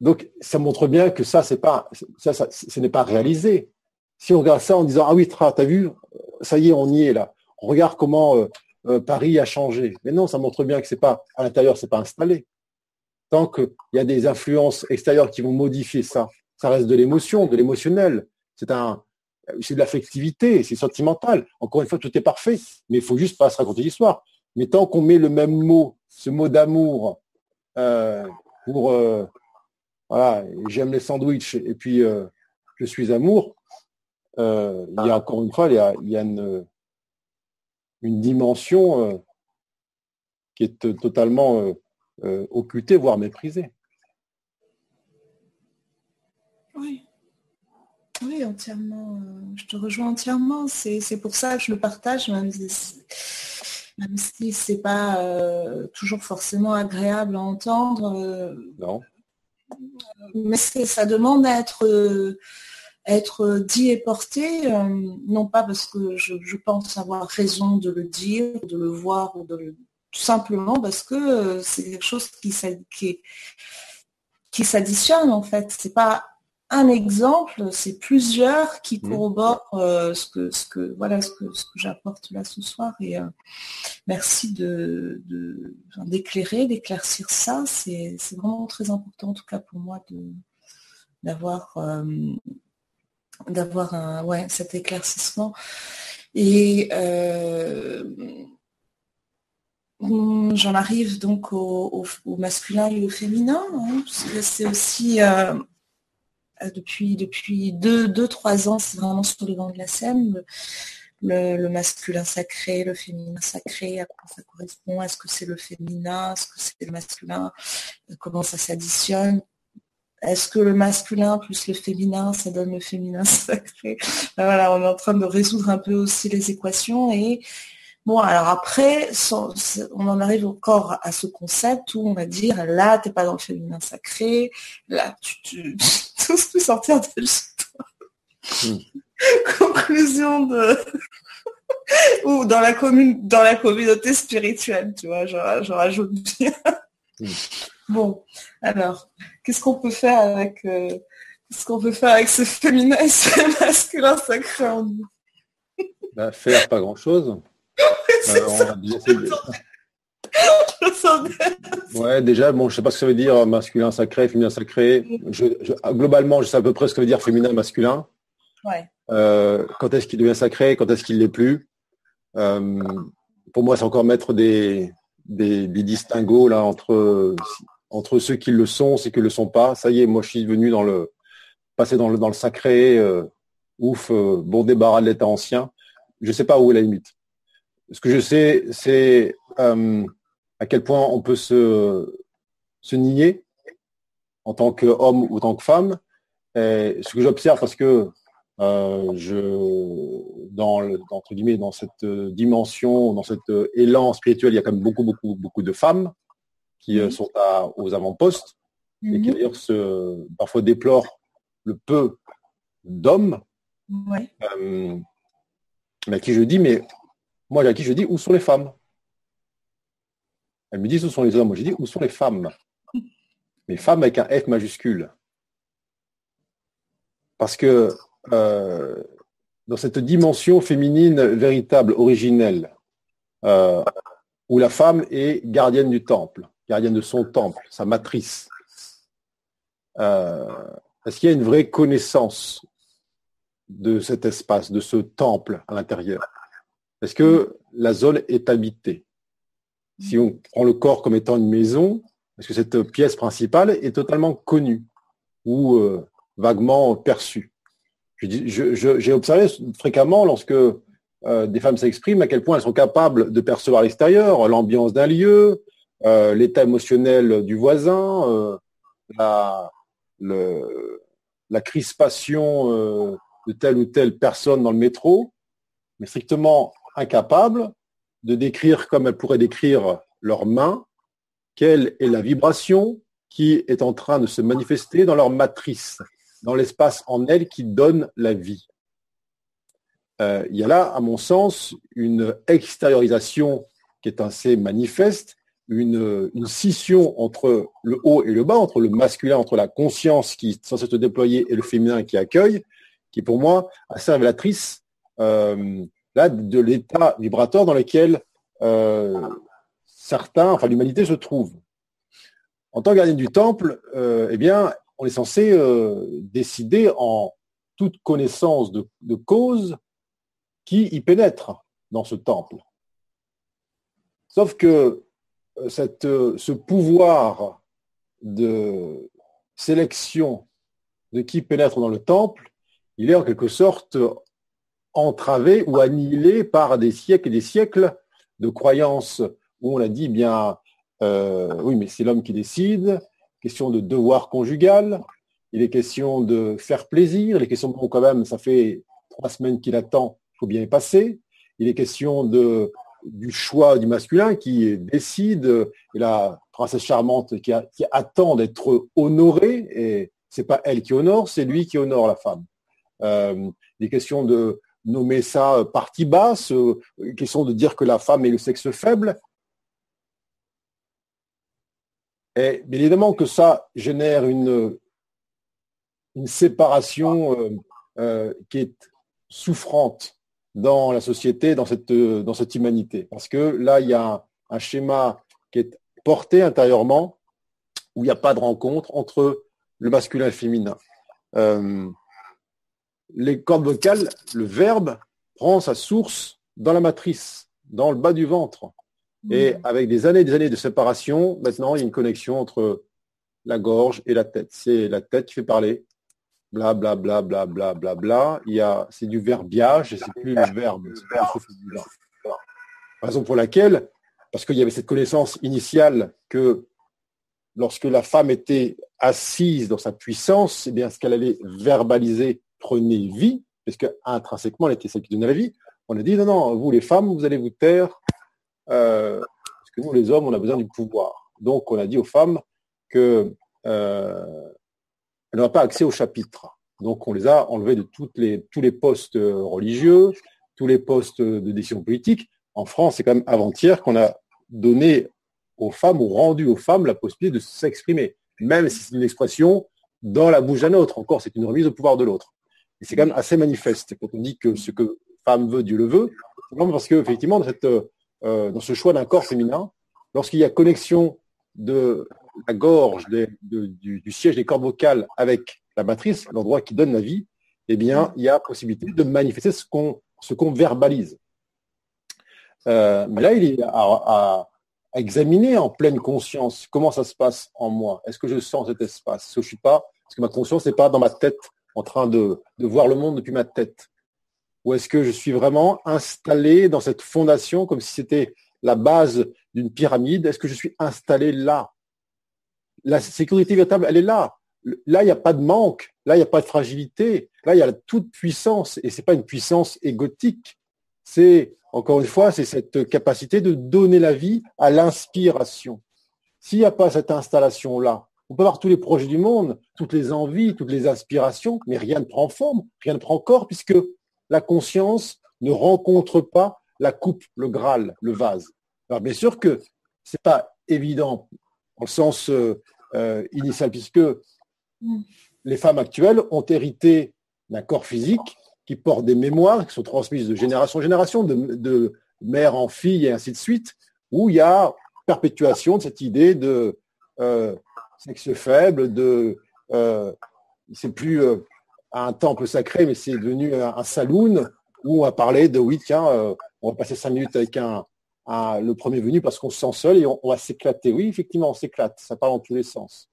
Donc ça montre bien que ça, c'est pas, ça, ça, ce n'est pas réalisé. Si on regarde ça en disant ah oui, t'as vu, ça y est, on y est là. Regarde comment Paris a changé. Mais non, ça montre bien que c'est pas à l'intérieur, c'est pas installé tant qu'il y a des influences extérieures qui vont modifier ça, ça reste de l'émotion, de l'émotionnel. C'est un, c'est de l'affectivité, c'est sentimental. Encore une fois, tout est parfait, mais il faut juste pas se raconter l'histoire. Mais tant qu'on met le même mot, ce mot d'amour, euh, pour euh, voilà, j'aime les sandwichs et puis euh, je suis amour, il y a encore une fois, il y a une, une dimension qui est totalement euh, occulté, voire méprisé. Oui. Oui, entièrement. Euh, je te rejoins entièrement. C'est pour ça que je le partage, même si, même si c'est pas euh, toujours forcément agréable à entendre. non. Mais ça demande à être, être dit et porté, non pas parce que je, je, pense avoir raison de le dire, de le voir ou de le, tout simplement parce que euh, c'est quelque chose qui, qui, qui s'additionne en fait. C'est pas un exemple, c'est plusieurs qui mmh. corroborent euh, ce que ce que voilà ce que, ce que j'apporte là ce soir et euh, merci de, d'éclairer, d'éclaircir ça. C'est, vraiment très important en tout cas pour moi de d'avoir d'avoir ouais cet éclaircissement et J'en arrive donc au, masculin et au féminin, hein, c'est aussi euh, euh, depuis depuis deux, deux, trois ans, c'est vraiment sur le vent de la scène. Le, masculin sacré, le féminin sacré, à quoi ça correspond, est-ce que c'est le féminin, est-ce que c'est le masculin, comment ça s'additionne, est-ce que le masculin plus le féminin, ça donne le féminin sacré? Ben Voilà, on est en train de résoudre un peu aussi les équations et Bon, alors après, on en arrive encore à ce concept où on va dire, là, t'es pas dans le féminin sacré, là, tu, tu, tu peux sortir de hmm. Conclusion de... ou dans la commune, dans la communauté spirituelle, tu vois, je, rajoute bien. Hmm. Bon, alors, qu'est-ce qu'on peut faire avec, euh, qu'est-ce qu'on peut faire avec ce féminin et ce masculin sacré en nous? Bah, Faire pas grand-chose. ouais, déjà, bon, je sais pas ce que ça veut dire masculin sacré, féminin sacré. globalement, je sais à peu près ce que veut dire féminin, masculin. Euh, quand est-ce qu'il devient sacré, quand est-ce qu'il l'est plus? Euh, pour moi, c'est encore mettre des, des, distinguos là entre entre ceux qui le sont, ceux qui le sont pas. Ça y est, moi, je suis venu dans le passer dans le dans le sacré. Euh, ouf, bon débarras de l'état ancien. Je sais pas où est la limite. Ce que je sais, c'est à quel point on peut se, se nier en tant qu'homme ou en tant que femme. Et ce que j'observe, parce que euh, je, dans, le, entre guillemets, dans cette dimension, dans cet élan spirituel, il y a quand même beaucoup, beaucoup, beaucoup de femmes qui euh, sont à, aux avant-postes et qui mhm. d'ailleurs se, parfois déplorent le peu d'hommes. Euh, mais à qui je dis, mais moi à qui je dis, où sont les femmes? Elle me dit, où sont les hommes? Moi, j'ai dit, où sont les femmes? Les femmes avec un F majuscule. Parce que euh, dans cette dimension féminine véritable, originelle, euh, où la femme est gardienne du temple, gardienne de son temple, sa matrice, euh, est-ce qu'il y a une vraie connaissance de cet espace, de ce temple à l'intérieur? Est-ce que la zone est habitée? Si on prend le corps comme étant une maison, est-ce que cette pièce principale est totalement connue ou euh, vaguement perçue? J'ai observé fréquemment lorsque euh, des femmes s'expriment à quel point elles sont capables de percevoir l'extérieur, l'ambiance d'un lieu, euh, l'état émotionnel du voisin, la, la, crispation de telle ou telle personne dans le métro, mais strictement incapables de décrire comme elles pourraient décrire leurs mains, quelle est la vibration qui est en train de se manifester dans leur matrice, dans l'espace en elles qui donne la vie. Euh, il y a là, à mon sens, une extériorisation qui est assez manifeste, une, scission entre le haut et le bas, entre le masculin, entre la conscience qui est censée se déployer et le féminin qui accueille, qui est pour moi assez révélatrice euh, de l'état vibratoire dans lequel euh, certains, enfin l'humanité se trouve. En tant que gardien du temple, euh, eh bien, on est censé euh, décider en toute connaissance de, cause qui y pénètre dans ce temple. Sauf que cette, ce pouvoir de sélection de qui pénètre dans le temple, il est en quelque sorte entravé ou annihilé par des siècles et des siècles de croyances où on a dit, bien, euh, oui, mais c'est l'homme qui décide, question de devoir conjugal, il est question de faire plaisir, il est question, bon, quand même, ça fait trois semaines qu'il attend, il faut bien y passer, il est question de, du choix du masculin qui décide, la princesse charmante qui, attend d'être honorée, et c'est pas elle qui honore, c'est lui qui honore la femme. Euh, il est question de nommer ça partie basse, euh, question de dire que la femme est le sexe faible. Et évidemment que ça génère une, une séparation euh, euh, qui est souffrante dans la société, dans cette, dans cette humanité. Parce que là, il y a un, schéma qui est porté intérieurement où il n'y a pas de rencontre entre le masculin et le féminin les cordes vocales, le verbe prend sa source dans la matrice, dans le bas du ventre. Et mm. avec des années et des années de séparation, maintenant, il y a une connexion entre la gorge et la tête. C'est la tête qui fait parler. Bla bla bla bla bla bla bla. Il y a, c'est du verbiage et c'est plus le verbe. Raison pour laquelle, parce qu'il y avait cette connaissance initiale que lorsque la femme était assise dans sa puissance, eh bien, ce qu'elle allait verbaliser prenez vie, parce que intrinsèquement, elle était celle qui donnait la vie. On a dit, non, non, vous les femmes, vous allez vous taire, euh, parce que nous, les hommes, on a besoin du pouvoir. Donc, on a dit aux femmes que euh, elles n'ont pas accès au chapitre. Donc, on les a enlevés de toutes les, tous les postes religieux, tous les postes de décision politique. En France, c'est quand même avant-hier qu'on a donné aux femmes ou rendu aux femmes la possibilité de s'exprimer, même si c'est une expression dans la bouche d'un autre. Encore, c'est une remise au pouvoir de l'autre. Et c'est quand même assez manifeste quand on dit que ce que femme veut, Dieu le veut. Parce que effectivement, dans, dans ce choix d'un corps féminin, lorsqu'il y a connexion de la gorge, du, siège des cordes vocales avec la matrice, l'endroit qui donne la vie, eh bien, il y a possibilité de manifester ce qu'on verbalise. Euh, mais là, il est à, examiner en pleine conscience comment ça se passe en moi. Est-ce que je sens cet espace? Est-ce que je suis pas? Est-ce que ma conscience n'est pas dans ma tête, en train de, de voir le monde depuis ma tête. Ou est-ce que je suis vraiment installé dans cette fondation comme si c'était la base d'une pyramide? Est-ce que je suis installé là? La sécurité véritable, elle est là. Là, il n'y a pas de manque. Là, il n'y a pas de fragilité. Là, il y a toute puissance. Et ce n'est pas une puissance égotique. C'est, encore une fois, c'est cette capacité de donner la vie à l'inspiration. S'il n'y a pas cette installation-là, on peut avoir tous les projets du monde, toutes les envies, toutes les aspirations, mais rien ne prend forme, rien ne prend corps, puisque la conscience ne rencontre pas la coupe, le Graal, le vase. Alors bien sûr que ce n'est pas évident en sens euh, euh, initial, puisque les femmes actuelles ont hérité d'un corps physique qui porte des mémoires qui sont transmises de génération en génération, de, mère en fille et ainsi de suite, où il y a perpétuation de cette idée de euh, sexe faible, de c'est plus un temple sacré, mais c'est devenu un, saloon où on va parler de oui, tiens, on va passer cinq minutes avec un, le premier venu parce qu'on se sent seul et on, va s'éclater. Oui, effectivement, on s'éclate. Ça parle dans tous les sens.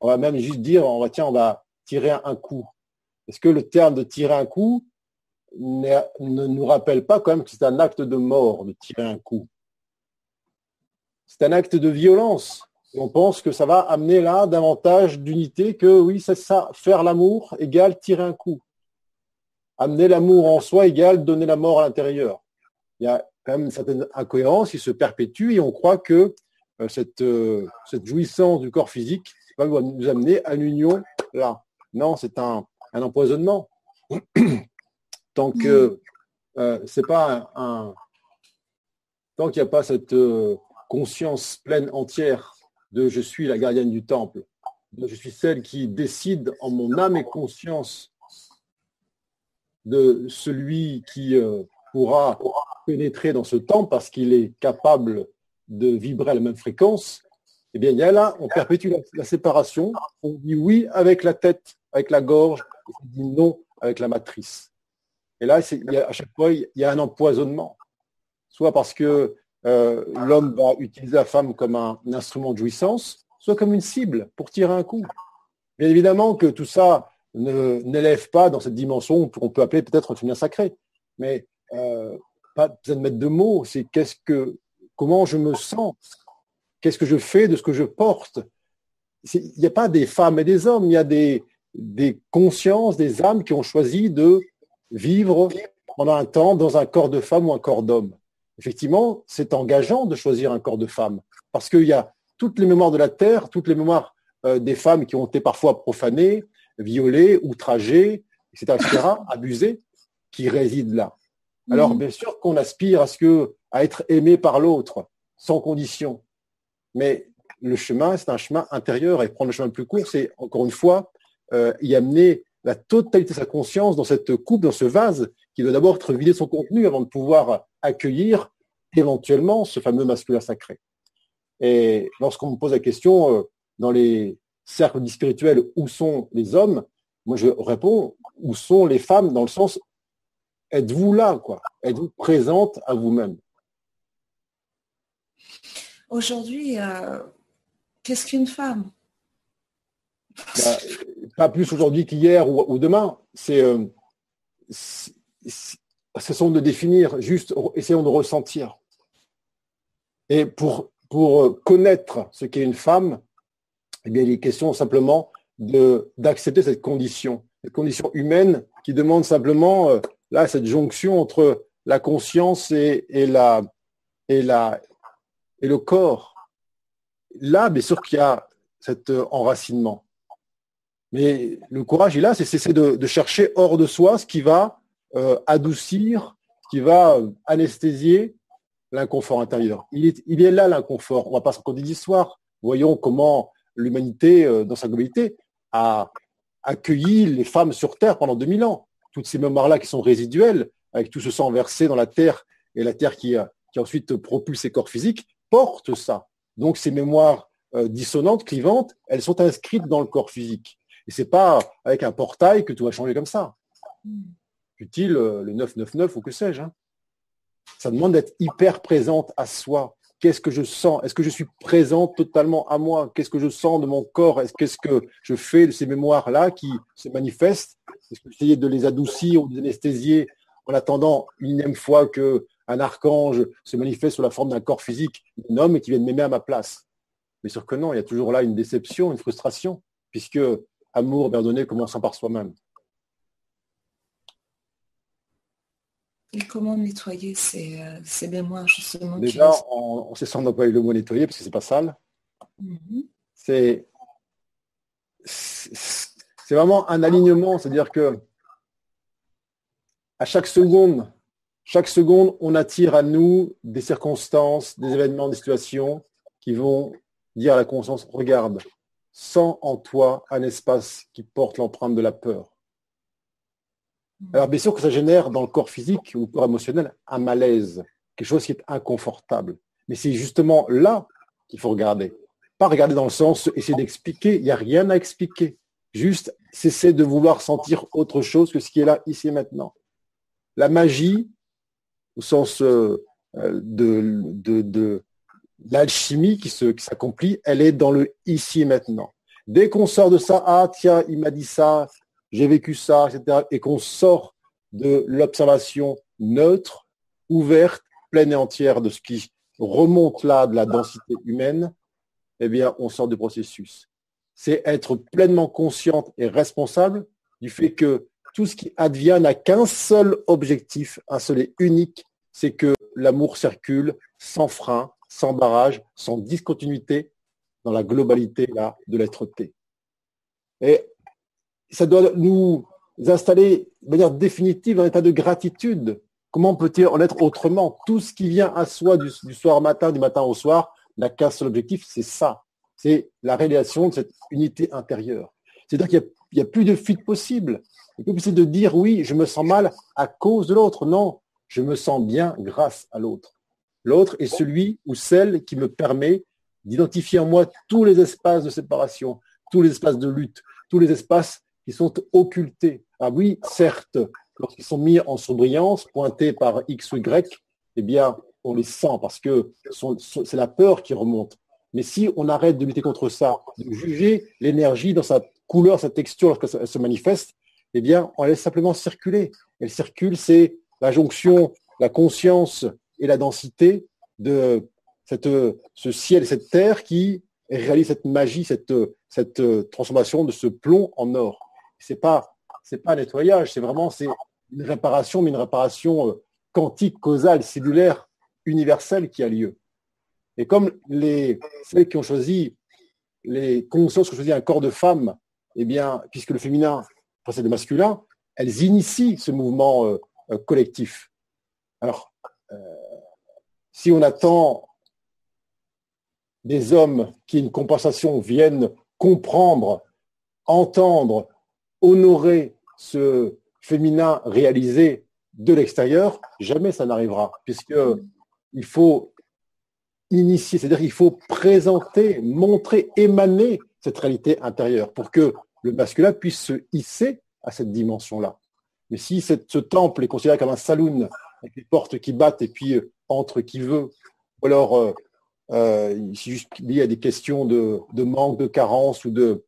On va même juste dire, on va, tiens, on va tirer un coup. Est-ce que le terme de tirer un coup ne nous rappelle pas quand même que c'est un acte de mort de tirer un coup? C'est un acte de violence. On pense que ça va amener là davantage d'unité que oui, c'est ça, faire l'amour égale tirer un coup. Amener l'amour en soi égale donner la mort à l'intérieur. Il y a quand même une certaine incohérence qui se perpétue et on croit que euh, cette, euh, cette jouissance du corps physique va nous amener à l'union là. Non, c'est un, un, empoisonnement. tant que euh, c'est pas un, tant qu'il n'y a pas cette conscience pleine entière de je suis la gardienne du temple, de je suis celle qui décide en mon âme et conscience de celui qui pourra pénétrer dans ce temps parce qu'il est capable de vibrer à la même fréquence, eh bien, il y a là, on perpétue la, séparation. On dit oui avec la tête, avec la gorge, on dit non avec la matrice. Et là, à chaque fois, il y a un empoisonnement. Soit parce que euh, l'homme va utiliser la femme comme un, instrument de jouissance, soit comme une cible pour tirer un coup. Bien évidemment que tout ça n'élève pas dans cette dimension qu'on peut appeler peut-être un féminin sacré. Mais euh, pas besoin de mettre de mots, c'est qu'est-ce que, comment je me sens, qu'est-ce que je fais de ce que je porte. Il n'y a pas des femmes et des hommes, il y a des, consciences, des âmes qui ont choisi de vivre pendant un temps dans un corps de femme ou un corps d'homme. Effectivement, c'est engageant de choisir un corps de femme, parce qu'il y a toutes les mémoires de la terre, toutes les mémoires euh, des femmes qui ont été parfois profanées, violées, outragées, etc., etc., abusées, qui résident là. Alors, mhm. bien sûr qu'on aspire à ce que, à être aimé par l'autre, sans condition. Mais le chemin, c'est un chemin intérieur et prendre le chemin le plus court, c'est encore une fois euh, y amener la totalité de sa conscience dans cette coupe, dans ce vase, qui doit d'abord être vidé de son contenu avant de pouvoir accueillir éventuellement ce fameux masculin sacré. Et lorsqu'on me pose la question euh, dans les cercles spirituels où sont les hommes, moi je réponds où sont les femmes dans le sens êtes-vous là, quoi? Êtes-vous présente à vous-même? Aujourd'hui, euh, qu'est-ce qu'une femme? Bah, Pas plus aujourd'hui qu'hier ou, demain. C'est, euh, sont de définir, juste essayons de ressentir. Et pour, pour connaître ce qu'est une femme, eh bien, il est question simplement de, d'accepter cette condition, cette condition humaine qui demande simplement euh, là, cette jonction entre la conscience et, la, et, la, et le corps. Là, bien sûr qu'il y a cet euh, enracinement. Mais le courage, il a, c'est cesser de, chercher hors de soi ce qui va euh, adoucir, ce qui va euh, anesthésier l'inconfort intérieur. Il est, il est là l'inconfort. On va pas se raconter d'histoire. Voyons comment l'humanité, dans sa globalité, a accueilli les femmes sur Terre pendant 2000 ans toutes ces mémoires-là qui sont résiduelles, avec tout ce sang versé dans la terre et la terre qui, qui ensuite propulse ses corps physiques, portent ça. Donc ces mémoires euh, dissonantes, clivantes, elles sont inscrites dans le corps physique. Et c'est pas avec un portail que tout va changer comme ça. Utile euh, le 999 ou que sais-je. Hein. Ça demande d'être hyper présente à soi. Qu'est-ce que je sens? Est-ce que je suis présente totalement à moi? Qu'est-ce que je sens de mon corps? Qu'est-ce que je fais de ces mémoires-là qui se manifestent Est-ce que j'essaie de les adoucir ou de les anesthésier en attendant une énième fois que un archange se manifeste sous la forme d'un corps physique, d'un homme et qui vienne m'aimer à ma place Mais sûr que non, il y a toujours là une déception, une frustration, puisque amour bien donné commençant par soi-même. Et comment nettoyer ces, euh, mémoires justement Déjà, on, on sait d'employer le mot nettoyer parce que c'est pas sale. Mhm. C'est c'est vraiment un alignement, c'est-à-dire que à chaque seconde, chaque seconde, on attire à nous des circonstances, des événements, des situations qui vont dire à la conscience, regarde, sens en toi un espace qui porte l'empreinte de la peur. Alors bien sûr que ça génère dans le corps physique ou le corps émotionnel un malaise, quelque chose qui est inconfortable. Mais c'est justement là qu'il faut regarder. Pas regarder dans le sens, essayer d'expliquer, il n'y a rien à expliquer. Juste cesser de vouloir sentir autre chose que ce qui est là, ici et maintenant. La magie, au sens euh, de, de, l'alchimie qui s'accomplit, elle est dans le ici et maintenant. Dès qu'on sort de ça, ah tiens, il m'a dit ça, j'ai vécu ça, etc., et qu'on sort de l'observation neutre, ouverte, pleine et entière de ce qui remonte là de la densité humaine, eh bien, on sort du processus. C'est être pleinement consciente et responsable du fait que tout ce qui advient n'a qu'un seul objectif, un seul et unique, c'est que l'amour circule sans frein, sans barrage, sans discontinuité dans la globalité de l'être-té. Et ça doit nous installer de manière définitive un état de gratitude. Comment peut-il en être autrement? Tout ce qui vient à soi du, soir au matin, du matin au soir, n'a qu'un seul objectif, c'est ça. C'est la réalisation de cette unité intérieure. C'est-à-dire qu'il n'y a, plus de fuite possible. Il peut de dire oui, je me sens mal à cause de l'autre. Non, je me sens bien grâce à l'autre. L'autre est celui ou celle qui me permet d'identifier en moi tous les espaces de séparation, tous les espaces de lutte, tous les espaces qui sont occultés. Ah oui, certes, lorsqu'ils sont mis en surbrillance, pointés par X ou Y, eh bien, on les sent parce que c'est la peur qui remonte. Mais si on arrête de lutter contre ça, de juger l'énergie dans sa couleur, sa texture lorsqu'elle se manifeste, eh bien, on laisse simplement circuler. Elle circule, c'est la jonction, la conscience et la densité de ce ciel et cette terre qui réalise cette magie, cette, transformation de ce plomb en or c'est pas c'est pas un nettoyage, c'est vraiment une réparation, mais une réparation euh, quantique, causale, cellulaire, universelle qui a lieu. Et comme les celles qui ont choisi les consciences qui ont choisi un corps de femme, eh bien, puisque le féminin précède le masculin, elles initient ce mouvement euh, euh, collectif. Alors, si on attend des hommes qui, une compensation, viennent comprendre, entendre honorer ce féminin réalisé de l'extérieur, jamais ça n'arrivera, puisque il faut initier, c'est-à-dire qu'il faut présenter, montrer, émaner cette réalité intérieure pour que le masculin puisse se hisser à cette dimension-là. Mais si cette, ce temple est considéré comme un saloon, avec les portes qui battent et puis euh, entre qui veut, ou alors euh, euh, juste lié à des questions de, manque, de carence ou de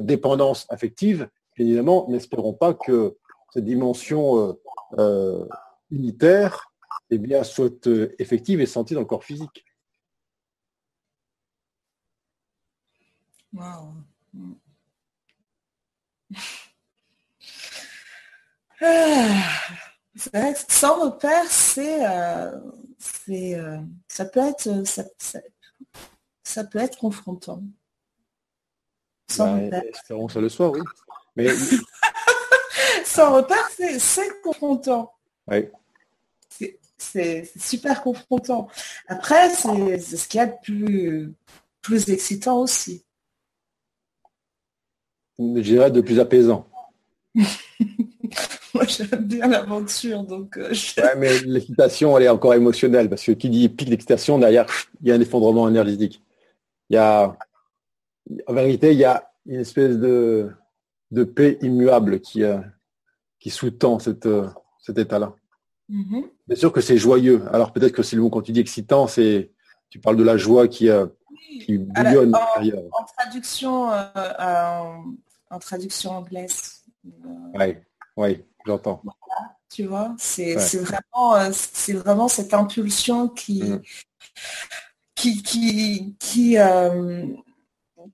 dépendance affective, évidemment, n'espérons pas que cette dimension euh, euh, unitaire eh bien, soit euh, effective et sentie dans le corps physique. Wow. sans repère, c'est, ça peut être, ça, peut être confrontant. Sans bah, Espérons ça le soit, oui. Mais... Sans repère, c'est confrontant. Oui. C'est super confrontant. Après, c'est ce qu'il y a de plus, plus excitant aussi. Je dirais de plus apaisant. Moi, j'aime bien l'aventure, donc. Euh, mais l'excitation, elle est encore émotionnelle parce que qui dit pic d'excitation, derrière, il y a un effondrement énergétique. Il y a, en vérité, il y a une espèce de, de paix immuable qui, euh, qui sous-tend cette, euh, cet état-là. Mm-hmm. Bien sûr que c'est joyeux. Alors peut-être que c'est le mot quand tu dis excitant, c'est tu parles de la joie qui, qui bouillonne en, en, traduction, en, traduction anglaise. Oui, oui. J'entends. tu vois, c'est vraiment, euh, c'est vraiment cette impulsion qui, mm. qui, qui, qui, euh,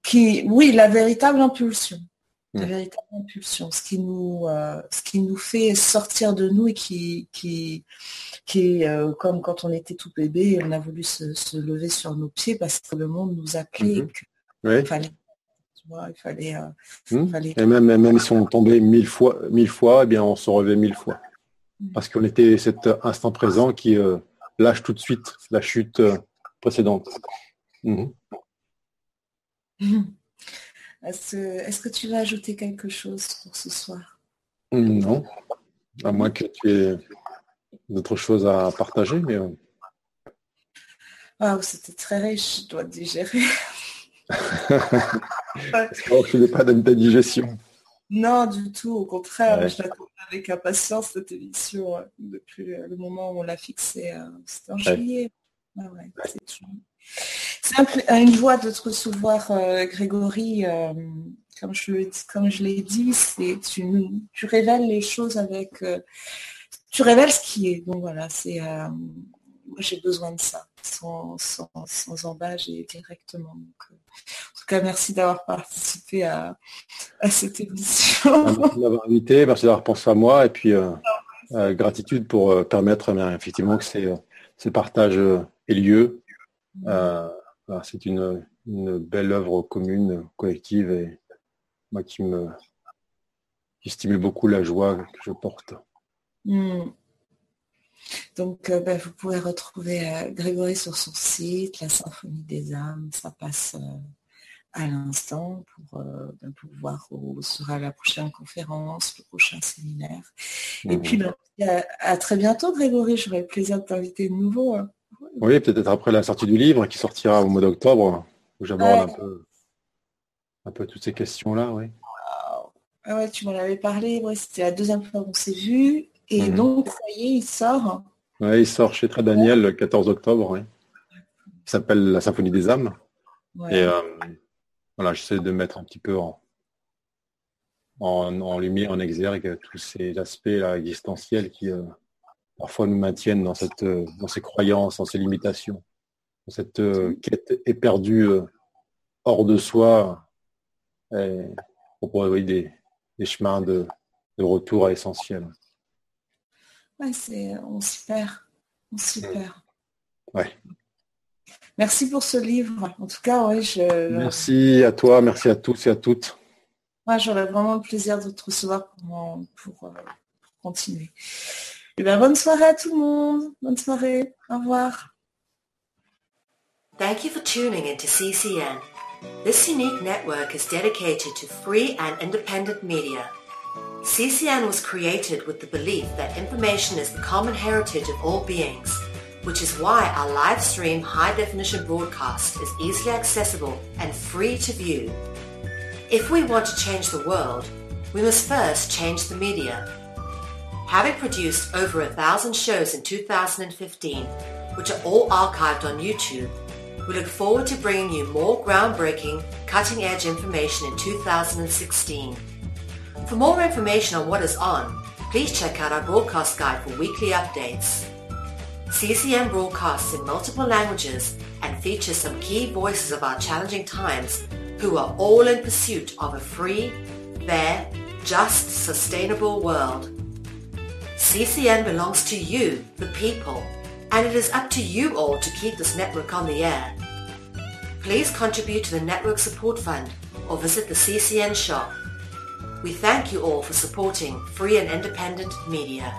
qui, oui, la véritable impulsion. La mm. véritable impulsion, ce qui nous, euh, ce qui nous fait sortir de nous et qui, qui, qui est comme quand on était tout bébé, on a voulu se, lever sur nos pieds parce que le monde nous appelait. Il fallait, euh, hmm. Et même, même si on tombait mille fois, mille fois, eh bien, on se relevait mille fois. Hmm. Parce qu'on était cet instant présent qui euh, lâche tout de suite la chute euh, précédente. Hmm. Est-ce que tu vas ajouter quelque chose pour ce soir? Non, à moins que tu aies d'autres choses à partager. Mais... c'était très riche, je dois digérer. je n'ai pas de digestion. Non, du tout. Au contraire, je l'attends avec impatience cette émission euh, depuis euh, le moment où on l'a fixée. Euh, c'était en juillet. c'est une joie de te recevoir, Grégory. comme je, comme je l'ai dit, c'est tu, tu révèles les choses avec. tu révèles ce qui est. Donc voilà, c'est moi j'ai besoin de ça, sans, sans, sans embâche et directement. Donc, en tout cas, merci d'avoir participé à, cette émission. Merci d'avoir invité, merci d'avoir pensé à moi et puis euh, euh, gratitude pour euh, permettre effectivement que ces, ces partages aient lieu. c'est une, belle œuvre commune, collective et moi qui me qui stimule beaucoup la joie que je porte. Hmm. Donc, ben, vous pouvez retrouver Grégory sur son site, la Symphonie des âmes. Ça passe à l'instant pour, euh, ben, pour, voir où sera la prochaine conférence, le prochain séminaire. Et puis, ben, à, très bientôt, Grégory. J'aurai le plaisir de t'inviter de nouveau. Hein. Oui, peut-être après la sortie du livre qui sortira au mois d'octobre, où j'aborde un, peu, toutes ces questions-là. Oui. Ah ouais, tu m'en avais parlé. c'était la deuxième fois qu'on s'est vu. Et mhm. donc, ça y est, il sort. Oui, il sort chez Très Daniel le 14 octobre. Oui. Il s'appelle La Symphonie des âmes. Et euh, voilà, j'essaie de mettre un petit peu en, en, lumière, en exergue tous ces aspects là, existentiels qui euh, parfois nous maintiennent dans, cette, euh, dans ces croyances, dans ces limitations, dans cette euh, quête éperdue hors de soi, et pour des, des chemins de, de retour à l'essentiel. Ouais, c'est, on s'y perd. On s'y perd. Ouais. Merci pour ce livre. En tout cas, oui, je... Merci à toi, merci à tous et à toutes. Moi, j'aurais vraiment le plaisir de te recevoir pour, pour, euh, continuer. Et eh bien, bonne soirée à tout le monde. Bonne soirée. Au revoir. Thank you for tuning into CCN. This unique network is dedicated to free and independent media. CCN was created with the belief that information is the common heritage of all beings. which is why our live stream high definition broadcast is easily accessible and free to view. If we want to change the world, we must first change the media. Having produced over a thousand shows in 2015, which are all archived on YouTube, we look forward to bringing you more groundbreaking, cutting-edge information in 2016. For more information on what is on, please check out our broadcast guide for weekly updates. CCM broadcasts in multiple languages and features some key voices of our challenging times who are all in pursuit of a free, fair, just, sustainable world. CCN belongs to you, the people, and it is up to you all to keep this network on the air. Please contribute to the Network Support Fund or visit the CCN shop. We thank you all for supporting free and independent media.